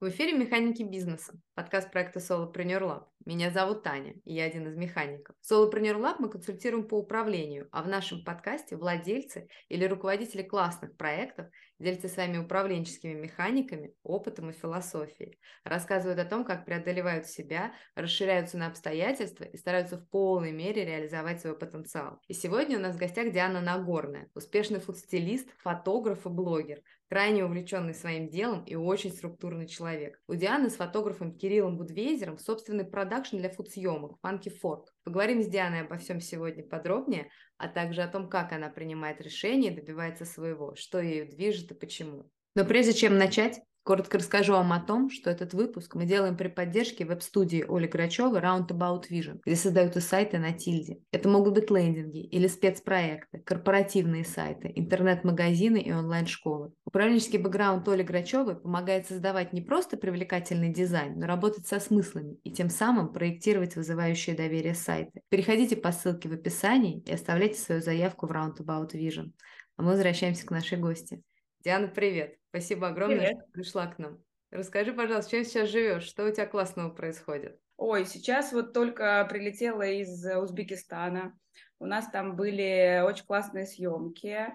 В эфире «Механики бизнеса», подкаст проекта Solopreneur Lab. Меня зовут Таня, и я один из механиков. В Solopreneur Lab мы консультируем по управлению, а в нашем подкасте владельцы или руководители классных проектов делятся своими управленческими механиками, опытом и философией, рассказывают о том, как преодолевают себя, расширяются на обстоятельства и стараются в полной мере реализовать свой потенциал. И сегодня у нас в гостях Диана Нагорная, успешный фудстилист, фотограф и блогер, крайне увлеченный своим делом и очень структурный человек. У Дианы с фотографом Кириллом Будвейзером собственный продакшн для фудсъемок Funky Fork. Поговорим с Дианой обо всем сегодня подробнее, а также о том, как она принимает решения и добивается своего, что ее движет и почему. Но прежде чем начать, Коротко расскажу вам о том, что этот выпуск мы делаем при поддержке веб-студии Оли Грачевой Roundabout Vision, где создаются сайты на тильде. Это могут быть лендинги или спецпроекты, корпоративные сайты, интернет-магазины и онлайн-школы. Управленческий бэкграунд Оли Грачевой помогает создавать не просто привлекательный дизайн, но работать со смыслами и тем самым проектировать вызывающие доверие сайты. Переходите по ссылке в описании и оставляйте свою заявку в Roundabout Vision. А мы возвращаемся к нашей гости. Диана, привет! Спасибо огромное, привет. что пришла к нам. Расскажи, пожалуйста, чем сейчас живешь? Что у тебя классного происходит? Ой, сейчас вот только прилетела из Узбекистана. У нас там были очень классные съемки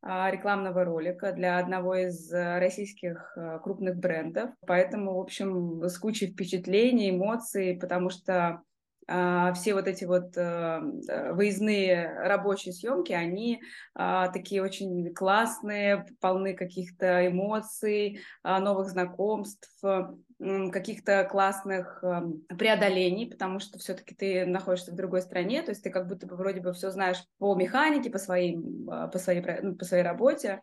а, рекламного ролика для одного из российских а, крупных брендов. Поэтому, в общем, с кучей впечатлений, эмоций, потому что все вот эти вот э, э, выездные рабочие съемки, они а, такие очень классные, полны каких-то эмоций, а, новых знакомств, каких-то классных эм, преодолений, потому что все-таки ты находишься в другой стране, то есть ты как будто бы вроде бы все знаешь по механике, по, своим, по, своей, ну, по своей работе,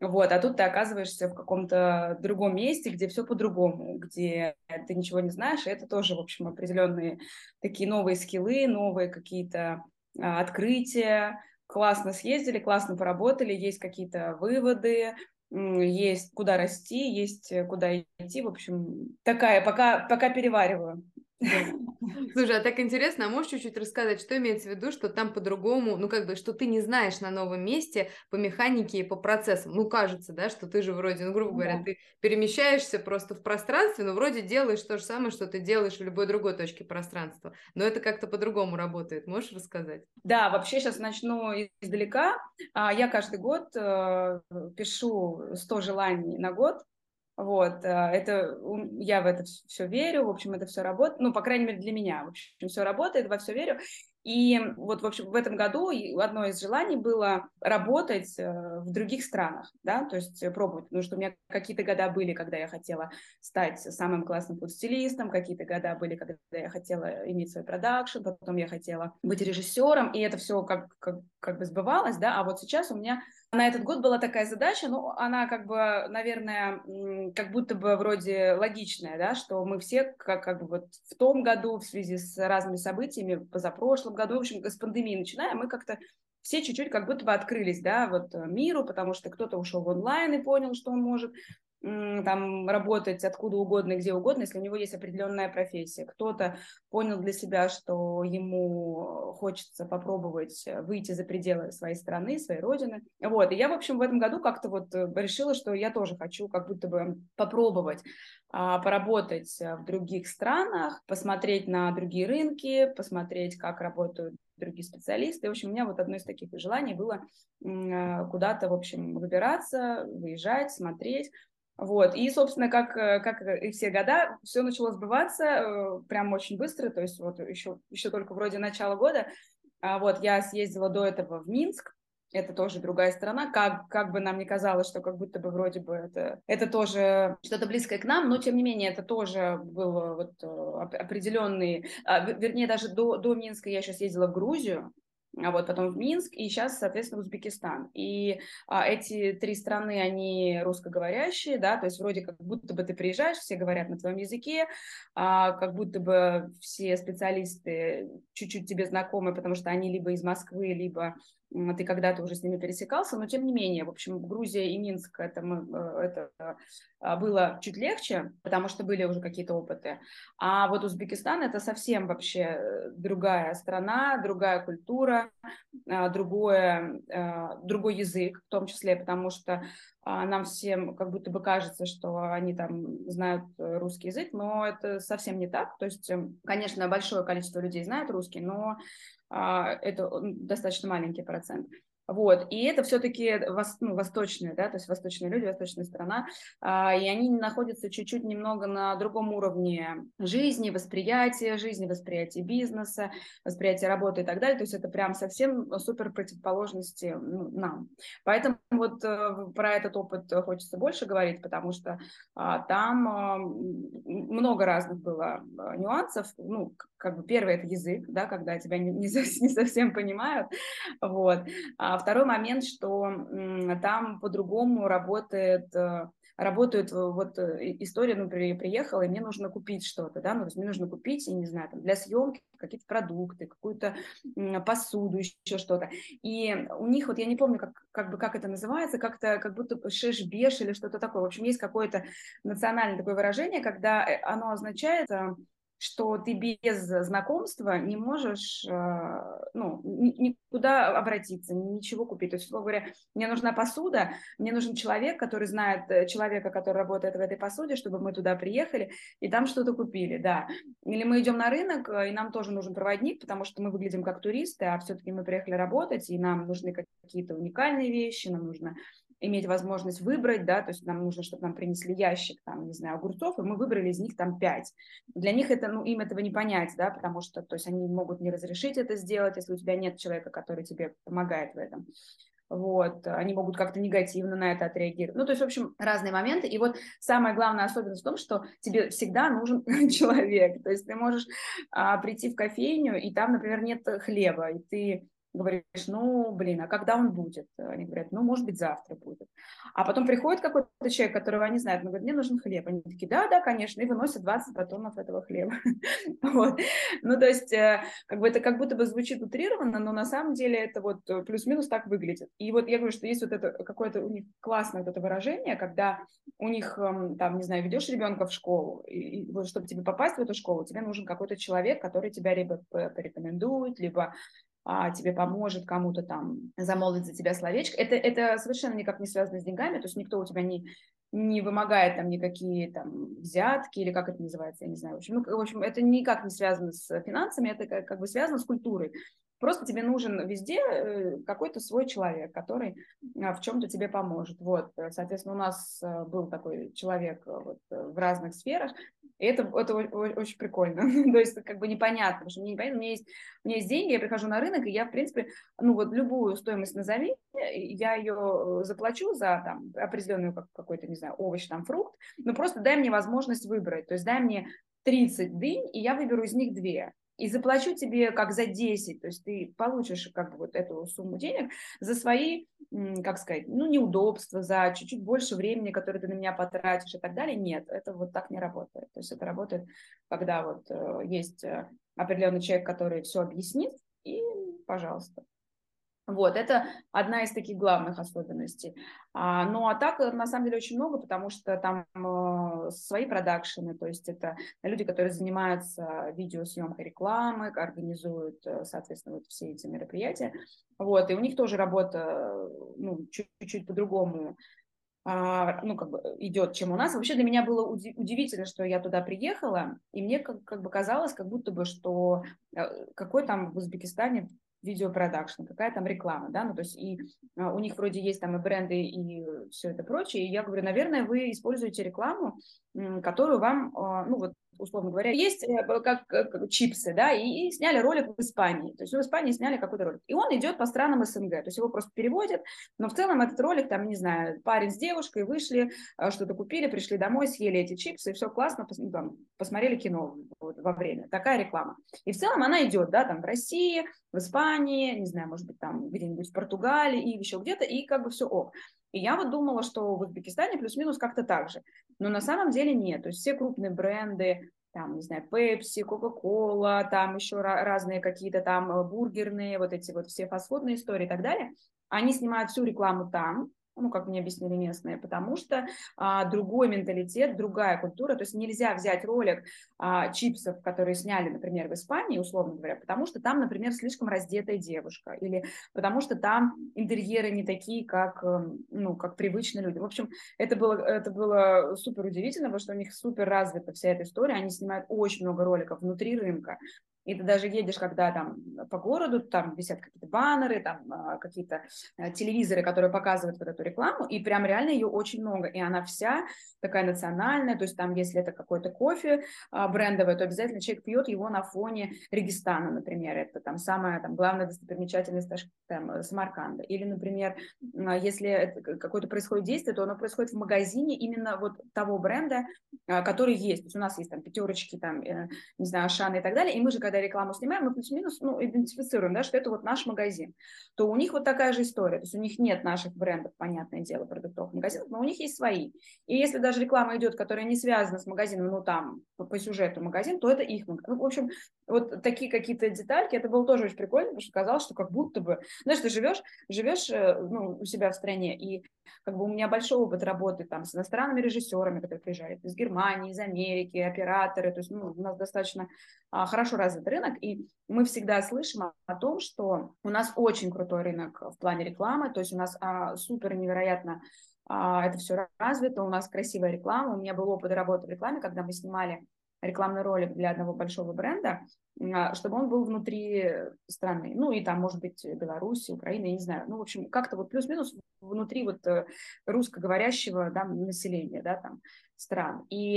вот, а тут ты оказываешься в каком-то другом месте, где все по-другому, где ты ничего не знаешь, и это тоже, в общем, определенные такие новые скиллы, новые какие-то а, открытия. Классно съездили, классно поработали, есть какие-то выводы, есть куда расти, есть куда идти. В общем, такая, пока, пока перевариваю. Слушай, а так интересно, а можешь чуть-чуть рассказать, что имеется в виду, что там по-другому, ну как бы, что ты не знаешь на новом месте по механике и по процессам? Ну кажется, да, что ты же вроде, ну грубо говоря, да. ты перемещаешься просто в пространстве, но вроде делаешь то же самое, что ты делаешь в любой другой точке пространства, но это как-то по-другому работает. Можешь рассказать? Да, вообще сейчас начну издалека. А, я каждый год э, пишу 100 желаний на год, вот, э, это, я в это все верю, в общем, это все работает, ну, по крайней мере, для меня, в общем, все работает, во все верю. И вот, в общем, в этом году одно из желаний было работать э, в других странах, да, то есть пробовать, потому что у меня какие-то года были, когда я хотела стать самым классным фуд-стилистом, какие-то года были, когда я хотела иметь свой продакшн, потом я хотела быть режиссером, и это все как, как, как бы сбывалось, да, а вот сейчас у меня на этот год была такая задача, ну, она как бы, наверное, как будто бы вроде логичная, да, что мы все как, как бы вот в том году в связи с разными событиями, позапрошлом году, в общем, с пандемией начиная, мы как-то все чуть-чуть как будто бы открылись, да, вот э, миру, потому что кто-то ушел в онлайн и понял, что он может там работать откуда угодно, где угодно, если у него есть определенная профессия. Кто-то понял для себя, что ему хочется попробовать выйти за пределы своей страны, своей родины. Вот, и я, в общем, в этом году как-то вот э, решила, что я тоже хочу как будто бы попробовать а, поработать в других странах, посмотреть на другие рынки, посмотреть, как работают другие специалисты. В общем, у меня вот одно из таких желаний было э, куда-то, в общем, выбираться, выезжать, смотреть. Вот, и, собственно, как, э, как и все года, все начало сбываться э, прям очень быстро, то есть вот еще, еще только вроде начала года. А вот я съездила до этого в Минск, это тоже другая страна, как, как бы нам не казалось, что как будто бы вроде бы это, это тоже что-то близкое к нам, но тем не менее это тоже был вот э, определенный, а, вернее даже до, до Минска я сейчас ездила в Грузию, вот потом в Минск, и сейчас, соответственно, Узбекистан. И а, эти три страны, они русскоговорящие, да, то есть вроде как будто бы ты приезжаешь, все говорят на твоем языке, а, как будто бы все специалисты чуть-чуть тебе знакомы, потому что они либо из Москвы, либо ты когда-то уже с ними пересекался, но тем не менее, в общем, Грузия и Минск это, мы, э, это а, было чуть легче, потому что были уже какие-то опыты. А вот Узбекистан это совсем вообще э, другая страна, другая культура, а, другое, а, другой язык в том числе, потому что а, нам всем как будто бы кажется, что они там знают русский язык, но это совсем не так. То есть, эм, конечно, большое количество людей знает русский, но а, это достаточно маленький процент. Вот, и это все-таки вос, ну, восточные, да, то есть восточные люди, восточная страна, а, и они находятся чуть-чуть немного на другом уровне жизни, восприятия жизни, восприятия бизнеса, восприятия работы и так далее, то есть это прям совсем супер противоположности ну, нам. Поэтому вот э, про этот опыт хочется больше говорить, потому что а, там а, много разных было а, нюансов, ну, как бы первый это язык, да, когда тебя не, не, не совсем понимают, вот, а второй момент, что там по-другому работает э, работают, вот э, история, ну, приехала, и мне нужно купить что-то, да, ну, то есть мне нужно купить, я не знаю, там, для съемки какие-то продукты, какую-то посуду, еще что-то. И у них, вот я не помню, как, как бы, как это называется, как-то, как будто шеш-беш или что-то такое. В общем, есть какое-то национальное такое выражение, когда э, оно означает что ты без знакомства не можешь э, ну, никуда обратиться, ничего купить. То есть, условно говоря, мне нужна посуда, мне нужен человек, который знает э, человека, который работает в этой посуде, чтобы мы туда приехали и там что-то купили, да. Или мы идем на рынок, э, и нам тоже нужен проводник, потому что мы выглядим как туристы, а все-таки мы приехали работать, и нам нужны какие-то уникальные вещи, нам нужно иметь возможность выбрать, да, то есть нам нужно, чтобы нам принесли ящик, там, не знаю, огурцов, и мы выбрали из них там пять. Для них это, ну, им этого не понять, да, потому что, то есть они могут не разрешить это сделать, если у тебя нет человека, который тебе помогает в этом. Вот, они могут как-то негативно на это отреагировать. Ну, то есть, в общем, разные моменты. И вот самая главная особенность в том, что тебе всегда нужен человек. То есть ты можешь а, прийти в кофейню, и там, например, нет хлеба, и ты говоришь, ну, блин, а когда он будет? Они говорят, ну, может быть, завтра будет. А потом приходит какой-то человек, которого они знают, он говорит, мне нужен хлеб. Они такие, да, да, конечно, и выносят 20 батонов этого хлеба. вот. Ну, то есть, э, как бы это как будто бы звучит утрированно, но на самом деле это вот э, плюс-минус так выглядит. И вот я говорю, что есть вот это какое-то у них классное вот это выражение, когда у них, эм, там, не знаю, ведешь ребенка в школу, и, и вот, чтобы тебе попасть в эту школу, тебе нужен какой-то человек, который тебя либо порекомендует, либо а, тебе поможет кому-то там замолвить за тебя словечко. Это, это совершенно никак не связано с деньгами, то есть никто у тебя не, не вымогает там никакие там взятки или как это называется, я не знаю. В общем, ну, в общем это никак не связано с финансами, это как, как бы связано с культурой. Просто тебе нужен везде э, какой-то свой человек, который а, в чем-то тебе поможет. Вот, соответственно, у нас э, был такой человек э, вот, в разных сферах, и это, это очень прикольно. То есть как бы непонятно, потому что мне непонятно, у меня, есть, у меня есть деньги, я прихожу на рынок, и я, в принципе, ну вот любую стоимость назови, я ее заплачу за там определенную как, какой-то, не знаю, овощ, там, фрукт, но просто дай мне возможность выбрать. То есть дай мне 30 дынь, и я выберу из них две и заплачу тебе как за 10, то есть ты получишь как бы вот эту сумму денег за свои, как сказать, ну, неудобства, за чуть-чуть больше времени, которое ты на меня потратишь и так далее. Нет, это вот так не работает. То есть это работает, когда вот э, есть э, определенный человек, который все объяснит, и пожалуйста. Вот, это одна из таких главных особенностей. А, ну, а так, на самом деле, очень много, потому что там э, свои продакшены, то есть это люди, которые занимаются видеосъемкой рекламы, организуют, э, соответственно, вот все эти мероприятия. Вот, и у них тоже работа, ну, чуть-чуть по-другому а, ну, как бы идет, чем у нас. Вообще для меня было удивительно, что я туда приехала, и мне как, как бы казалось, как будто бы, что э, какой там в Узбекистане видеопродакшн, какая там реклама, да, ну, то есть и а, у них вроде есть там и бренды, и все это прочее, и я говорю, наверное, вы используете рекламу, которую вам, а, ну, вот условно говоря, есть э, как, как чипсы, да, и, и сняли ролик в Испании. То есть в Испании сняли какой-то ролик. И он идет по странам СНГ. То есть его просто переводят, но в целом этот ролик, там, не знаю, парень с девушкой вышли, э, что-то купили, пришли домой, съели эти чипсы, и все классно, пос, ну, там, посмотрели кино вот, во время. Такая реклама. И в целом она идет, да, там в России, в Испании, не знаю, может быть, там где-нибудь в Португалии и еще где-то, и как бы все ок. И я вот думала, что в Узбекистане плюс-минус как-то так же. Но на самом деле нет. То есть все крупные бренды, там, не знаю, Pepsi, Coca-Cola, там еще разные какие-то там э, бургерные, вот эти вот все фастфудные истории и так далее, они снимают всю рекламу там, ну, как мне объяснили местные, потому что а, другой менталитет, другая культура, то есть нельзя взять ролик а, чипсов, которые сняли, например, в Испании, условно говоря, потому что там, например, слишком раздетая девушка, или потому что там интерьеры не такие, как, эм, ну, как привычные люди. В общем, это было, это было супер удивительно, потому что у них супер развита вся эта история, они снимают очень много роликов внутри рынка, и ты даже едешь, когда там по городу, там висят какие-то баннеры, там а, какие-то э, телевизоры, которые показывают вот эту рекламу, и прям реально ее очень много, и она вся такая национальная, то есть там, если это какой-то кофе а, брендовый, то обязательно человек пьет его на фоне Регистана, например, это там самая там главная достопримечательность там, Самарканда, или, например, а, если какое-то происходит действие, то оно происходит в магазине именно вот того бренда, который есть, то есть у нас есть там пятерочки, там, э, не знаю, Ашаны и так далее, и мы же когда рекламу снимаем, мы плюс-минус ну, идентифицируем, да, что это вот наш магазин, то у них вот такая же история. То есть у них нет наших брендов, понятное дело, продуктовых магазинов, но у них есть свои. И если даже реклама идет, которая не связана с магазином, ну там по, по сюжету магазин, то это их магазин. Ну, в общем, вот такие какие-то детальки, это было тоже очень прикольно, потому что казалось, что как будто бы, знаешь, ты живешь, живешь э, ну, у себя в стране, и как бы у меня большой опыт работы там с иностранными режиссерами, которые приезжают из Германии, из Америки, операторы, то есть ну, у нас достаточно а, хорошо развит рынок, и мы всегда слышим о том, что у нас очень крутой рынок в плане рекламы, то есть у нас а, супер невероятно а, это все развито, у нас красивая реклама, у меня был опыт работы в рекламе, когда мы снимали рекламный ролик для одного большого бренда, а, чтобы он был внутри страны. Ну, и там, может быть, Беларусь, Украина, я не знаю. Ну, в общем, как-то вот плюс-минус внутри вот э, русскоговорящего да, населения, да, там, стран. И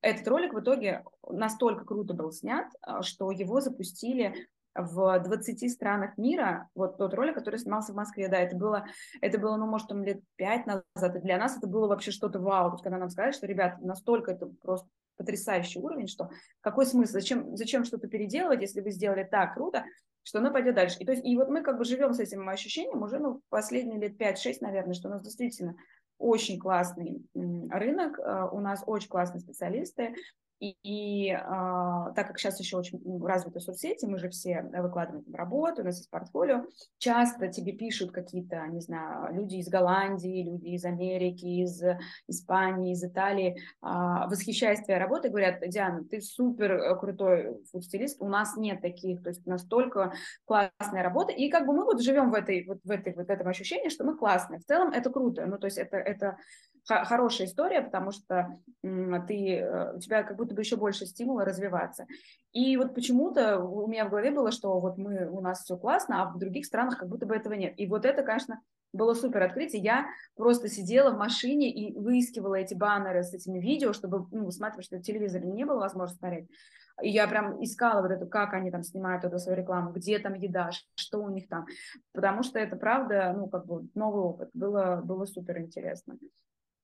этот ролик в итоге настолько круто был снят, а, что его запустили в 20 странах мира, вот тот ролик, который снимался в Москве, да, это было, это было, ну, может, там лет пять назад, и для нас это было вообще что-то вау, то есть, когда нам сказали, что, ребят, настолько это просто потрясающий уровень, что какой смысл, зачем, зачем что-то переделывать, если вы сделали так круто, что оно пойдет дальше. И, то есть, и вот мы как бы живем с этим ощущением уже ну, последние лет 5-6, наверное, что у нас действительно очень классный рынок, э, у нас очень классные специалисты, и, и а, так как сейчас еще очень развиты соцсети, мы же все выкладываем работу, у нас есть портфолио, часто тебе пишут какие-то, не знаю, люди из Голландии, люди из Америки, из Испании, из Италии, а, восхищаясь твоей работой, говорят, Диана, ты супер э, крутой фуд-стилист, у нас нет таких, то есть настолько классная работа, и как бы мы вот живем в этой, вот в этой, вот этом ощущении, что мы классные. В целом это круто, ну то есть это, это хорошая история, потому что ты, э, у тебя как будто бы еще больше стимула развиваться. И вот почему-то у меня в голове было, что вот мы, у нас все классно, а в других странах как будто бы этого нет. И вот это, конечно, было супер открытие. Я просто сидела в машине и выискивала эти баннеры с этими видео, чтобы ну, смотреть, что телевизор не было возможности смотреть. И я прям искала вот это, как они там снимают эту свою рекламу, где там еда, что у них там. Потому что это правда, ну, как бы новый опыт. Было, было супер интересно.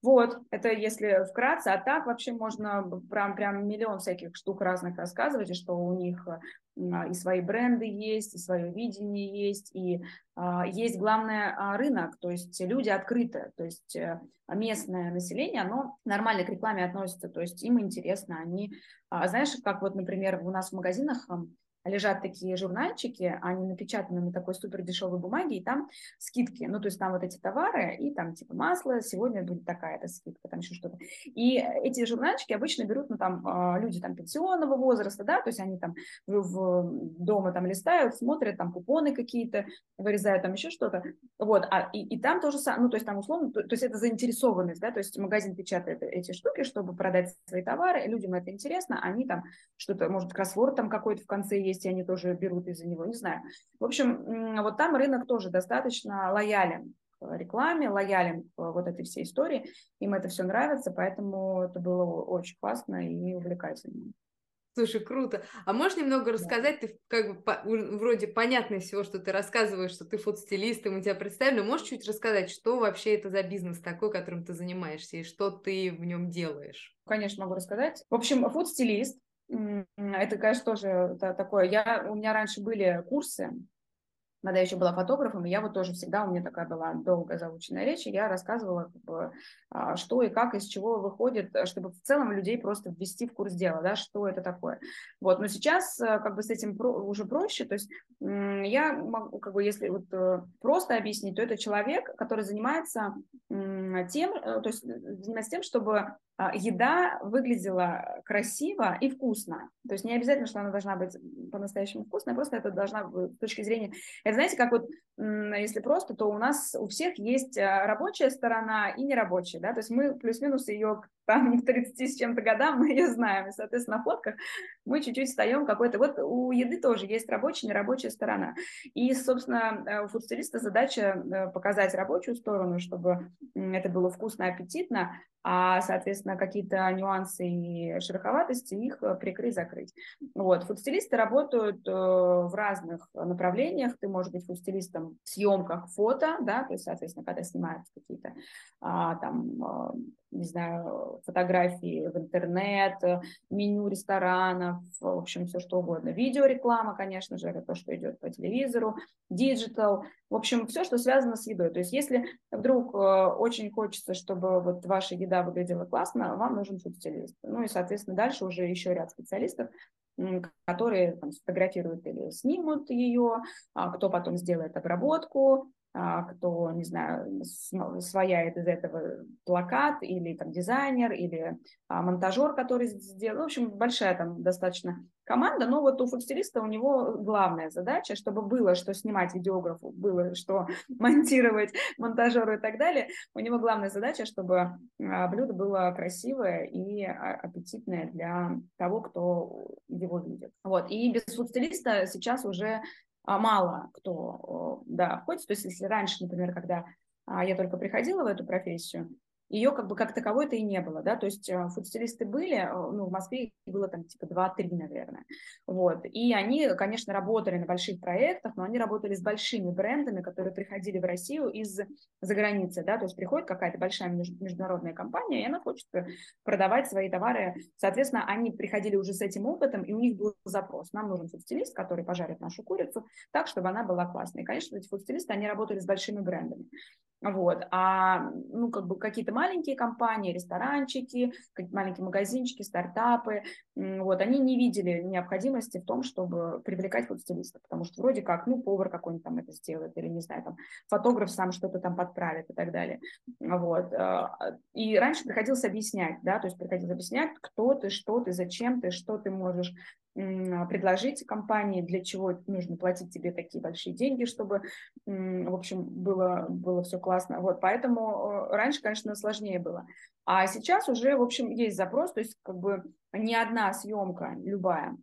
Вот, это если вкратце, а так вообще можно прям, прям миллион всяких штук разных рассказывать, и что у них а, и свои бренды есть, и свое видение есть, и а, есть, главное, а, рынок, то есть люди открыты, то есть э, местное население, оно нормально к рекламе относится, то есть им интересно, они, знаешь, как вот, например, у нас в магазинах лежат такие журнальчики, они напечатаны на такой супер дешевой бумаге, и там скидки, ну, то есть там вот эти товары, и там типа масло, сегодня будет такая-то скидка, там еще что-то. И эти журнальчики обычно берут, ну, там а, люди там пенсионного возраста, да, то есть они там в, дома там листают, смотрят, там купоны какие-то, вырезают там еще что-то, вот, а, и, и там тоже, ну, то есть там условно, то, то есть это заинтересованность, да, то есть магазин печатает эти штуки, чтобы продать свои товары, людям это интересно, они там что-то, может, кроссворд там какой-то в конце есть, и они тоже берут из-за него, не знаю. В общем, вот там рынок тоже достаточно лоялен к рекламе, лоялен к вот этой всей истории, им это все нравится, поэтому это было очень классно и увлекательно. Слушай, круто. А можешь немного рассказать, ты как бы по, вроде понятно всего, что ты рассказываешь, что ты фотостилист, и мы тебя представили, можешь чуть рассказать, что вообще это за бизнес такой, которым ты занимаешься, и что ты в нем делаешь? Конечно, могу рассказать. В общем, фуд-стилист это, конечно, тоже такое. Я, у меня раньше были курсы когда я еще была фотографом, я вот тоже всегда, у меня такая была долгая заученная речь, и я рассказывала, как бы, а, что и как, из чего выходит, чтобы в целом людей просто ввести в курс дела, да, что это такое. Вот, но сейчас э, как бы с этим уже проще, то есть я могу, как бы, если вот э, просто объяснить, то это человек, который занимается тем, э, то есть занимается тем, чтобы а, еда выглядела красиво и вкусно. То есть не обязательно, что она должна быть по-настоящему вкусной, просто это должна быть с точки зрения... Это знаете, как вот, если просто, то у нас у всех есть а, рабочая сторона и нерабочая, да, то есть мы плюс-минус ее там к 30 с чем-то годам мы ее знаем, и, соответственно, на фотках мы чуть-чуть встаем какой-то... Вот у еды тоже есть рабочая и нерабочая сторона. И, собственно, э, у фудстилиста задача э, показать рабочую сторону, чтобы это было вкусно, аппетитно, а, соответственно, какие-то нюансы и шероховатости их э, прикрыть, закрыть. Вот. Фудстилисты работают э, в разных направлениях. Ты можешь быть фудстилистом в съемках фото, да, то есть, соответственно, когда снимаются какие-то а, там, а, не знаю, фотографии в интернет, меню ресторанов, в общем, все что угодно. Видеореклама, конечно же, это то, что идет по телевизору, digital, в общем, все, что связано с едой. То есть, если вдруг э, очень хочется, чтобы вот ваша еда выглядела классно, вам нужен фудстилист. Ну и, соответственно, дальше уже еще ряд специалистов, которые там, сфотографируют или снимут ее, а кто потом сделает обработку, кто, не знаю, свояет из этого плакат, или там дизайнер, или а, монтажер, который сделал. В общем, большая там достаточно команда, но вот у фудстилиста у него главная задача, чтобы было что снимать видеографу, было что монтировать монтажеру и так далее. У него главная задача, чтобы а, блюдо было красивое и аппетитное для того, кто его видит. Вот. И без фудстилиста сейчас уже а, мало кто да, входит. То есть если раньше, например, когда а, я только приходила в эту профессию, ее как бы как таковой-то и не было, да, то есть э, фудстилисты были, э, ну, в Москве было там типа 2-3, наверное, вот, и они, конечно, работали на больших проектах, но они работали с большими брендами, которые приходили в Россию из-за границы, да, то есть приходит какая-то большая международная компания, и она хочет продавать свои товары, соответственно, они приходили уже с этим опытом, и у них был запрос, нам нужен фудстилист, который пожарит нашу курицу так, чтобы она была классной, и, конечно, эти фудстилисты, они работали с большими брендами, вот, а, ну, как бы какие-то маленькие компании, ресторанчики, маленькие магазинчики, стартапы, вот, они не видели необходимости в том, чтобы привлекать фудстилиста, потому что вроде как, ну, повар какой-нибудь там это сделает, или, не знаю, там, фотограф сам что-то там подправит и так далее, вот. А, и раньше приходилось объяснять, да, то есть приходилось объяснять, кто ты, что ты, зачем ты, что ты можешь предложить компании, для чего нужно платить тебе такие большие деньги, чтобы, в общем, было, было все классно. Вот, поэтому э, раньше, конечно, сложнее было. А сейчас уже, в общем, есть запрос, то есть как бы ни одна съемка, любая,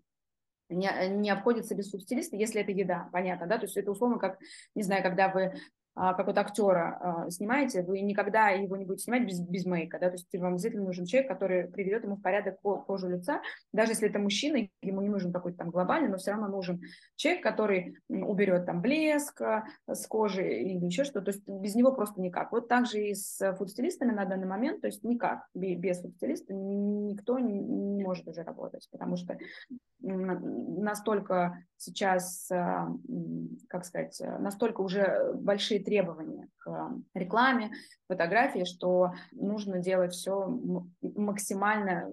не, не обходится без субстилиста, если это еда, понятно, да, то есть это условно как, не знаю, когда вы а, как вот актера а, снимаете, вы никогда его не будете снимать без, без мейка, да, то есть вам обязательно нужен человек, который приведет ему в порядок кожу лица, даже если это мужчина, ему не нужен какой-то там глобальный, но все равно нужен человек, который уберет там блеск а, с кожи или еще что-то, то есть без него просто никак. Вот так же и с фудстилистами на данный момент, то есть никак, без фудстилиста никто не может уже работать, потому что настолько сейчас, как сказать, настолько уже большие требования к рекламе, фотографии, что нужно делать все максимально,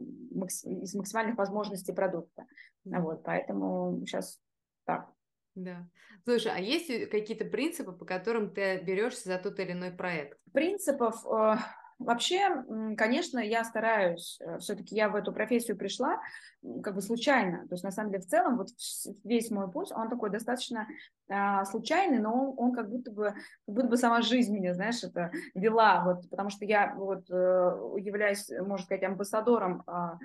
из максимальных возможностей продукта. Вот, поэтому сейчас так. Да. Слушай, а есть какие-то принципы, по которым ты берешься за тот или иной проект? Принципов э, Вообще, конечно, я стараюсь, э, все-таки я в эту профессию пришла как бы случайно, то есть на самом деле в целом вот весь мой путь, он такой достаточно а, случайный, но он, он как будто бы, как будто бы сама жизнь меня, знаешь, это вела, вот, потому что я вот э, являюсь, можно сказать, амбассадором а,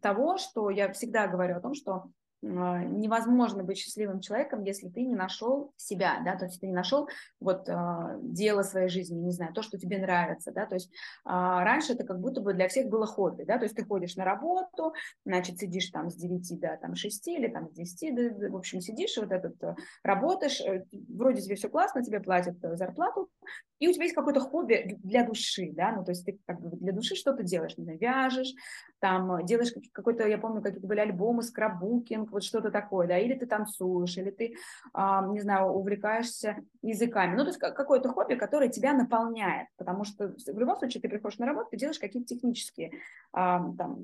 того, что я всегда говорю о том, что невозможно быть счастливым человеком, если ты не нашел себя, да, то есть ты не нашел вот э, дело своей жизни, не знаю, то, что тебе нравится, да, то есть э, раньше это как будто бы для всех было хобби, да, то есть ты ходишь на работу, значит, сидишь там с 9 до там 6 или там с 10, до, в общем, сидишь, вот этот, э, работаешь, э, вроде тебе все классно, тебе платят зарплату, и у тебя есть какое-то хобби для души, да, ну, то есть ты как бы для души что-то делаешь, не знаю, вяжешь, там, делаешь какой-то, я помню, какие-то были альбомы, скраббукинг, вот что-то такое, да, или ты танцуешь, или ты, а, не знаю, увлекаешься языками, ну, то есть какое-то хобби, которое тебя наполняет, потому что в любом случае ты приходишь на работу, ты делаешь какие-то технические, а, там,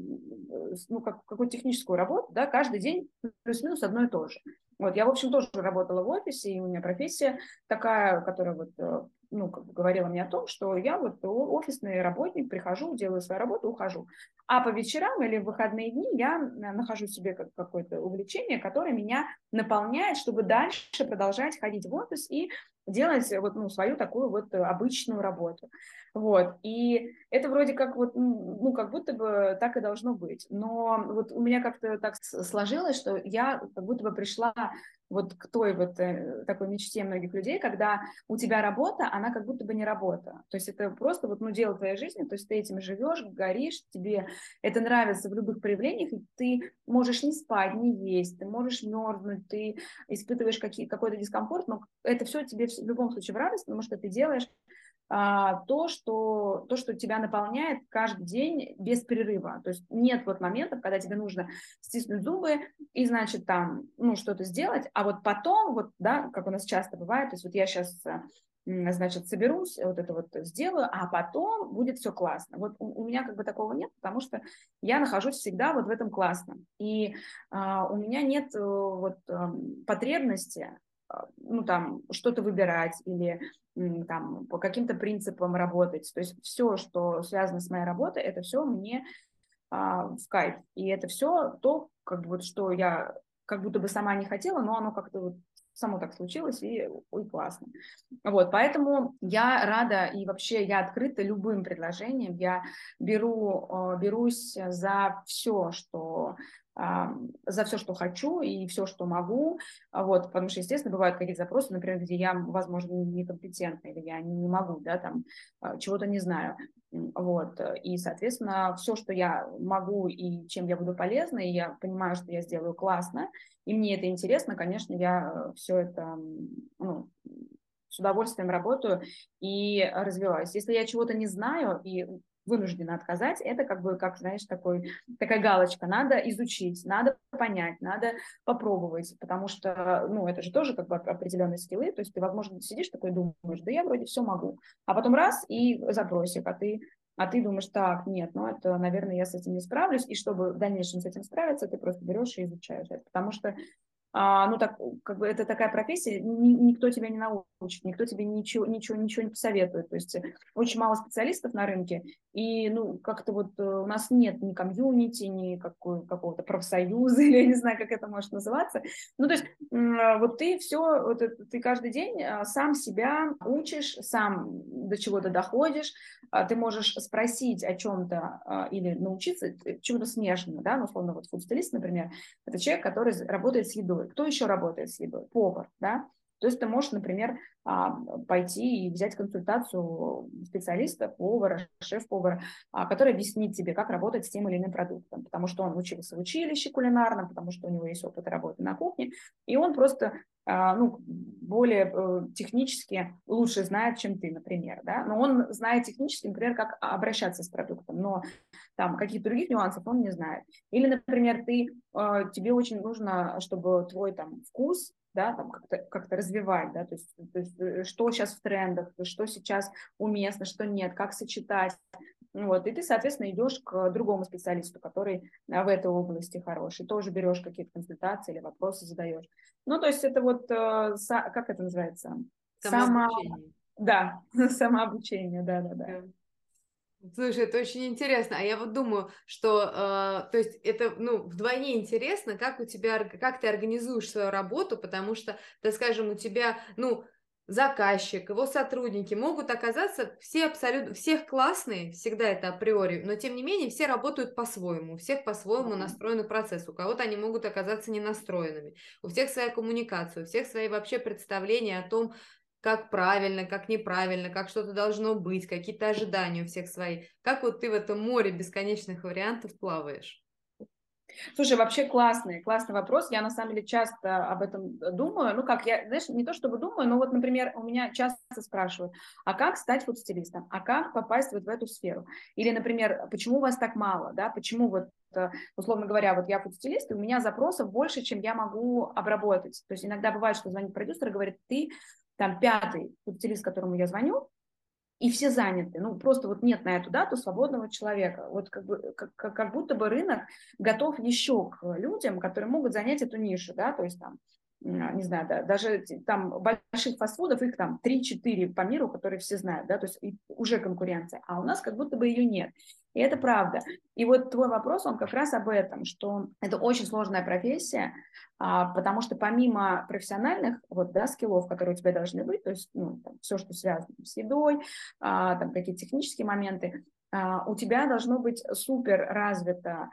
ну, как, какую-то техническую работу, да, каждый день плюс-минус одно и то же. Вот, я, в общем, тоже работала в офисе, и у меня профессия такая, которая вот э, ну, как бы говорила мне о том, что я вот офисный работник, прихожу, делаю свою работу, ухожу. А по вечерам или в выходные дни я э, нахожу себе какое-то увлечение, которое меня наполняет, чтобы дальше продолжать ходить в офис и делать вот, ну, свою такую вот обычную работу. Вот. И это вроде как вот, ну, как будто бы так и должно быть. Но вот у меня как-то так сложилось, что я как будто бы пришла вот к той вот э, такой мечте многих людей, когда у тебя работа, она как будто бы не работа. То есть это просто вот, ну, дело твоей жизни, то есть ты этим живешь, горишь, тебе это нравится в любых проявлениях, и ты можешь не спать, не есть, ты можешь мерзнуть, ты испытываешь какие, какой-то дискомфорт, но это все тебе в любом случае в радость, потому что ты делаешь то, что, то, что тебя наполняет каждый день без перерыва. То есть нет вот моментов, когда тебе нужно стиснуть зубы и, значит, там, ну, что-то сделать, а вот потом, вот, да, как у нас часто бывает, то есть вот я сейчас значит, соберусь, вот это вот сделаю, а потом будет все классно. Вот у, у меня как бы такого нет, потому что я нахожусь всегда вот в этом классном. И а, у меня нет э, вот а, потребности а, ну, там, что-то выбирать или там, по каким-то принципам работать. То есть все, что связано с моей работой, это все мне а, в кайф. И это все то, как бы вот, что я как будто бы сама не хотела, но оно как-то вот само так случилось, и ой, классно. Вот, поэтому я рада и вообще я открыта любым предложениям, я беру, а, берусь за все, что за все, что хочу и все, что могу, вот, потому что, естественно, бывают какие-то запросы, например, где я, возможно, некомпетентна или я не могу, да, там, а, чего-то не знаю, вот, и, соответственно, все, что я могу и чем я буду полезна, и я понимаю, что я сделаю классно, и мне это интересно, конечно, я все это, ну, с удовольствием работаю и развиваюсь. Если я чего-то не знаю, и вынуждена отказать, это как бы, как, знаешь, такой, такая галочка. Надо изучить, надо понять, надо попробовать, потому что, ну, это же тоже как бы определенные скиллы, то есть ты, возможно, сидишь такой думаешь, да я вроде все могу, а потом раз и запросик, а ты а ты думаешь, так, нет, ну это, наверное, я с этим не справлюсь, и чтобы в дальнейшем с этим справиться, ты просто берешь и изучаешь это, потому что а, ну так, как бы это такая профессия, ни, никто тебя не научит, никто тебе ничего, ничего, ничего не посоветует. То есть очень мало специалистов на рынке, и ну как-то вот э, у нас нет ни комьюнити, ни какой, какого-то профсоюза, или я не знаю, как это может называться. Ну то есть вот ты все, вот ты каждый день а, сам себя учишь, сам до чего-то доходишь, а, ты можешь спросить о чем-то или научиться э, чему-то смежному, да, ну, условно, вот фудстилист, например, это человек, который работает с едой, едой. Кто еще работает с едой? Повар, да? То есть ты можешь, например, а, пойти и взять консультацию специалиста, повара, шеф-повара, который объяснит тебе, как работать с тем или иным продуктом, потому что он учился в училище кулинарном, потому что у него есть опыт работы на кухне, и он просто а, ну, более э, технически лучше знает, чем ты, например, да, но он знает технически, например, как обращаться с продуктом, но там каких-то других нюансов он не знает. Или, например, ты, э, тебе очень нужно, чтобы твой там вкус да, там как-то как развивать, да, то есть, то есть э, что сейчас в трендах, что сейчас уместно, что нет, как сочетать, вот, и ты, соответственно, идешь к другому специалисту, который в этой области хороший, тоже берешь какие-то консультации или вопросы задаешь. Ну, то есть это вот, э, как это называется? Самообучение. Само... Да, самообучение, да-да-да. Слушай, это очень интересно. А я вот думаю, что, э, то есть это, ну, вдвойне интересно, как у тебя, как ты организуешь свою работу, потому что, так скажем, у тебя, ну, заказчик, его сотрудники могут оказаться все абсолютно, всех классные, всегда это априори, но тем не менее все работают по-своему, у всех по-своему настроенный процесс, у кого-то они могут оказаться не настроенными, у всех своя коммуникация, у всех свои вообще представления о том, как правильно, как неправильно, как что-то должно быть, какие-то ожидания у всех свои. Как вот ты в этом море бесконечных вариантов плаваешь? Слушай, вообще классный, классный вопрос. Я на самом деле часто об этом думаю. Ну как, я, знаешь, не то чтобы думаю, но вот, например, у меня часто спрашивают, а как стать фотостилистом? А как попасть вот в эту сферу? Или, например, почему вас так мало, да? Почему вот, э, условно говоря, вот я фотостилист, и у меня запросов больше, чем я могу обработать. То есть иногда бывает, что звонит продюсер и говорит, ты там пятый фотостилист, которому я звоню, и все заняты. Ну, просто вот нет на эту дату свободного человека. Вот как, бы, как, как будто бы рынок готов еще к людям, которые могут занять эту нишу, да, то есть там не знаю, да, даже там больших фастфудов, их там 3-4 по миру, которые все знают, да, то есть уже конкуренция, а у нас как будто бы ее нет. И это правда. И вот твой вопрос, он как раз об этом, что это очень сложная профессия, а, потому что помимо профессиональных вот, да, скиллов, которые у тебя должны быть, то есть ну, там, все, что связано с едой, а, там какие-то технические моменты, а, у тебя должно быть супер развито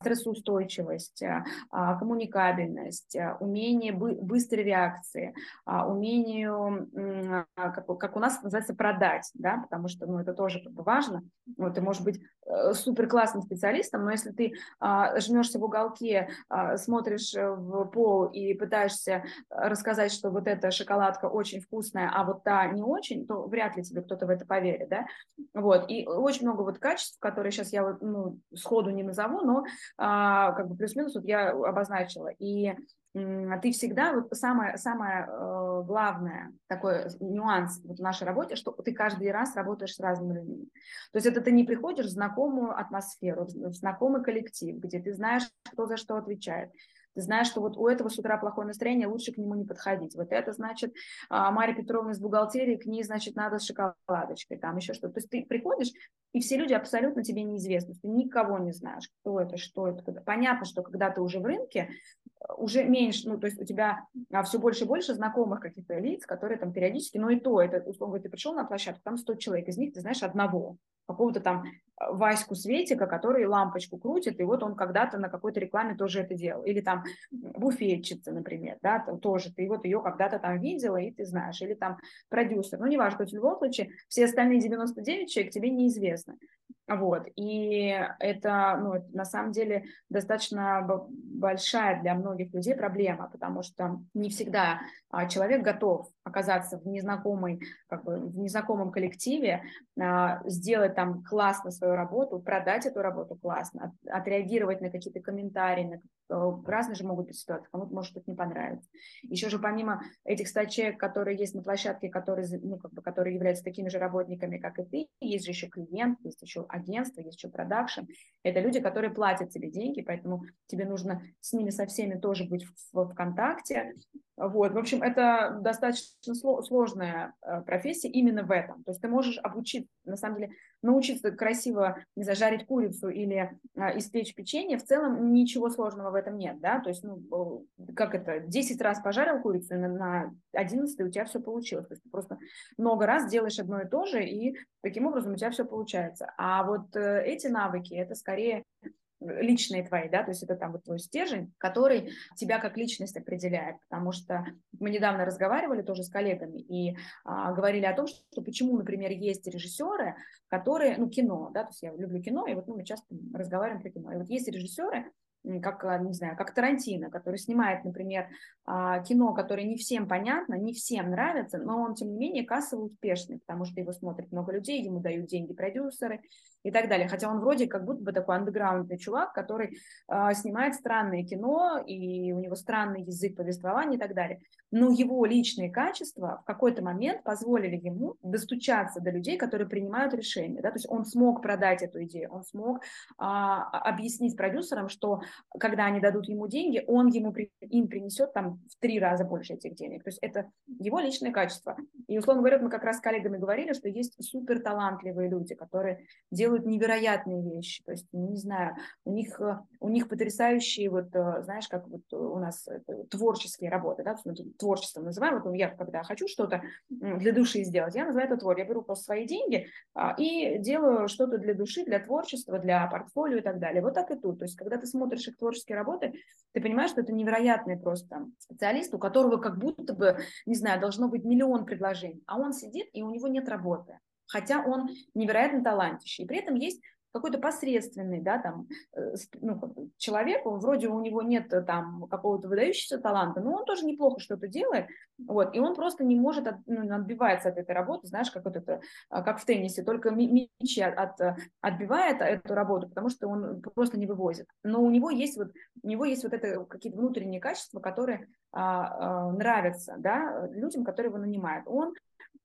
стрессоустойчивость, а, а, коммуникабельность, умение быстрой реакции, умение, как у нас называется, продать, да, потому что ну, это тоже как бы важно. Вот, ты можешь быть э, супер классным специалистом, но если ты жмешься в уголке, смотришь в пол и пытаешься рассказать, что вот эта шоколадка очень вкусная, а вот та не очень, то вряд ли тебе кто-то в это поверит, да. Вот, и очень много вот качеств, которые сейчас я вот, ну, сходу не назову, но а, как бы плюс-минус вот я обозначила. И ты всегда, вот самое, самое э, главное такой нюанс вот в нашей работе, что ты каждый раз работаешь с разными людьми. То есть это ты не приходишь в знакомую атмосферу, в знакомый коллектив, где ты знаешь, кто за что отвечает, ты знаешь, что вот у этого с утра плохое настроение, лучше к нему не подходить. Вот это значит, а, Мария Петровна из бухгалтерии, к ней, значит, надо с шоколадочкой, там еще что-то. То есть ты приходишь, и все люди абсолютно тебе неизвестны, ты никого не знаешь, кто это, что это. Понятно, что когда ты уже в рынке, уже меньше, ну, то есть у тебя а, все больше и больше знакомых каких-то лиц, которые там периодически, но и то, это, условно, ты пришел на площадку, там 100 человек, из них ты знаешь одного, какого-то там а, Ваську Светика, который лампочку крутит, и вот он когда-то на какой-то рекламе тоже это делал. Или там буфетчица, например, да, тоже ты вот ее когда-то там видела, и ты знаешь. Или там продюсер. Ну, неважно, в любом случае все остальные 99 человек тебе неизвестны. Вот, и это, ну, на самом деле достаточно большая для многих людей проблема, потому что не всегда а, человек готов оказаться в незнакомой, как бы, в незнакомом коллективе, а, сделать там классно свою работу, продать эту работу классно, отреагировать на какие-то комментарии, на разные же могут быть ситуации, кому-то может это не понравится. Еще же помимо этих 100 человек, которые есть на площадке, которые, ну, как бы, которые являются такими же работниками, как и ты, есть же еще клиент, есть еще агентство, есть еще продакшн. Это люди, которые платят тебе деньги, поэтому тебе нужно с ними со всеми тоже быть в, в, в контакте, вот, в общем, это достаточно сложная э, профессия именно в этом. То есть ты можешь обучить, на самом деле, научиться красиво, не знаю, жарить курицу или а, испечь печенье, в целом ничего сложного в этом нет, да, то есть, ну, как это, 10 раз пожарил курицу, и на, на 11 у тебя все получилось, то есть ты просто много раз делаешь одно и то же, и таким образом у тебя все получается. А вот э, эти навыки, это скорее личные твои, да, то есть это там вот твой стержень, который тебя как личность определяет, потому что мы недавно разговаривали тоже с коллегами и а, говорили о том, что почему, например, есть режиссеры, которые, ну, кино, да, то есть я люблю кино, и вот ну, мы часто разговариваем про кино, и вот есть режиссеры, как, а, не знаю, как Тарантино, который снимает, например, а, кино, которое не всем понятно, не всем нравится, но он, тем не менее, кассово успешный, потому что его смотрит много людей, ему дают деньги продюсеры и так далее. Хотя он вроде как будто бы такой андеграундный чувак, который э, снимает странное кино, и у него странный язык повествования и так далее. Но его личные качества в какой-то момент позволили ему достучаться до людей, которые принимают решения. Да? То есть он смог продать эту идею, он смог э, объяснить продюсерам, что когда они дадут ему деньги, он ему, им принесет там в три раза больше этих денег. То есть это его личное качество. И, условно говоря, мы как раз с коллегами говорили, что есть супер талантливые люди, которые делают делают невероятные вещи. То есть, не знаю, у них, э, у них потрясающие, вот, э, знаешь, как вот у нас творческие работы, да, творчеством называем. Вот я, когда хочу что-то для души сделать, я называю это твор. Я беру просто свои деньги а, и делаю что-то для души, для творчества, для портфолио и так далее. Вот так и тут. То есть, когда ты смотришь их творческие работы, ты понимаешь, что это невероятный просто специалист, у которого как будто бы, не знаю, должно быть миллион предложений, а он сидит, и у него нет работы хотя он невероятно талантищий. И при этом есть какой-то посредственный, да, там, э, ну, человек, он, вроде у него нет э, там какого-то выдающегося таланта, но он тоже неплохо что-то делает, вот, и он просто не может, от, ну, отбивается от этой работы, знаешь, как вот это, а, как в теннисе, только мячи от, от, отбивает эту работу, потому что он просто не вывозит. Но у него есть вот, у него есть вот это какие-то внутренние качества, которые а, а, нравятся, да, людям, которые его нанимают. Он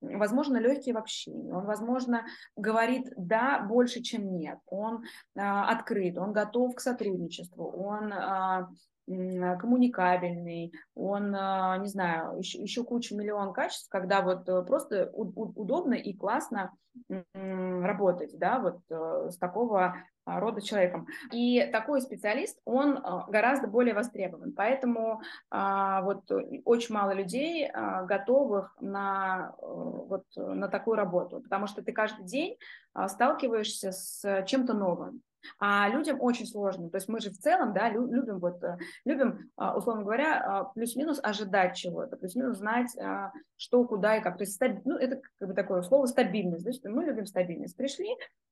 возможно, легкий в общении, он, возможно, говорит «да» больше, чем «нет», он а, открыт, он готов к сотрудничеству, он а, коммуникабельный, он, а, не знаю, еще, еще куча миллион качеств, когда вот э, просто удобно и классно работать, да, вот э, с такого а, рода человеком. И такой специалист, он а, гораздо более востребован. Поэтому вот очень мало людей готовых на, э, вот, на такую работу, потому что ты каждый день сталкиваешься с чем-то новым. А людям очень сложно. То есть мы же в целом, да, любим вот, э, любим, а, условно говоря, а, плюс-минус ожидать чего-то, плюс-минус знать, а, что, куда и как. То есть, ну, это как бы такое слово стабильность. Да? Мы любим стабильность. Пришли,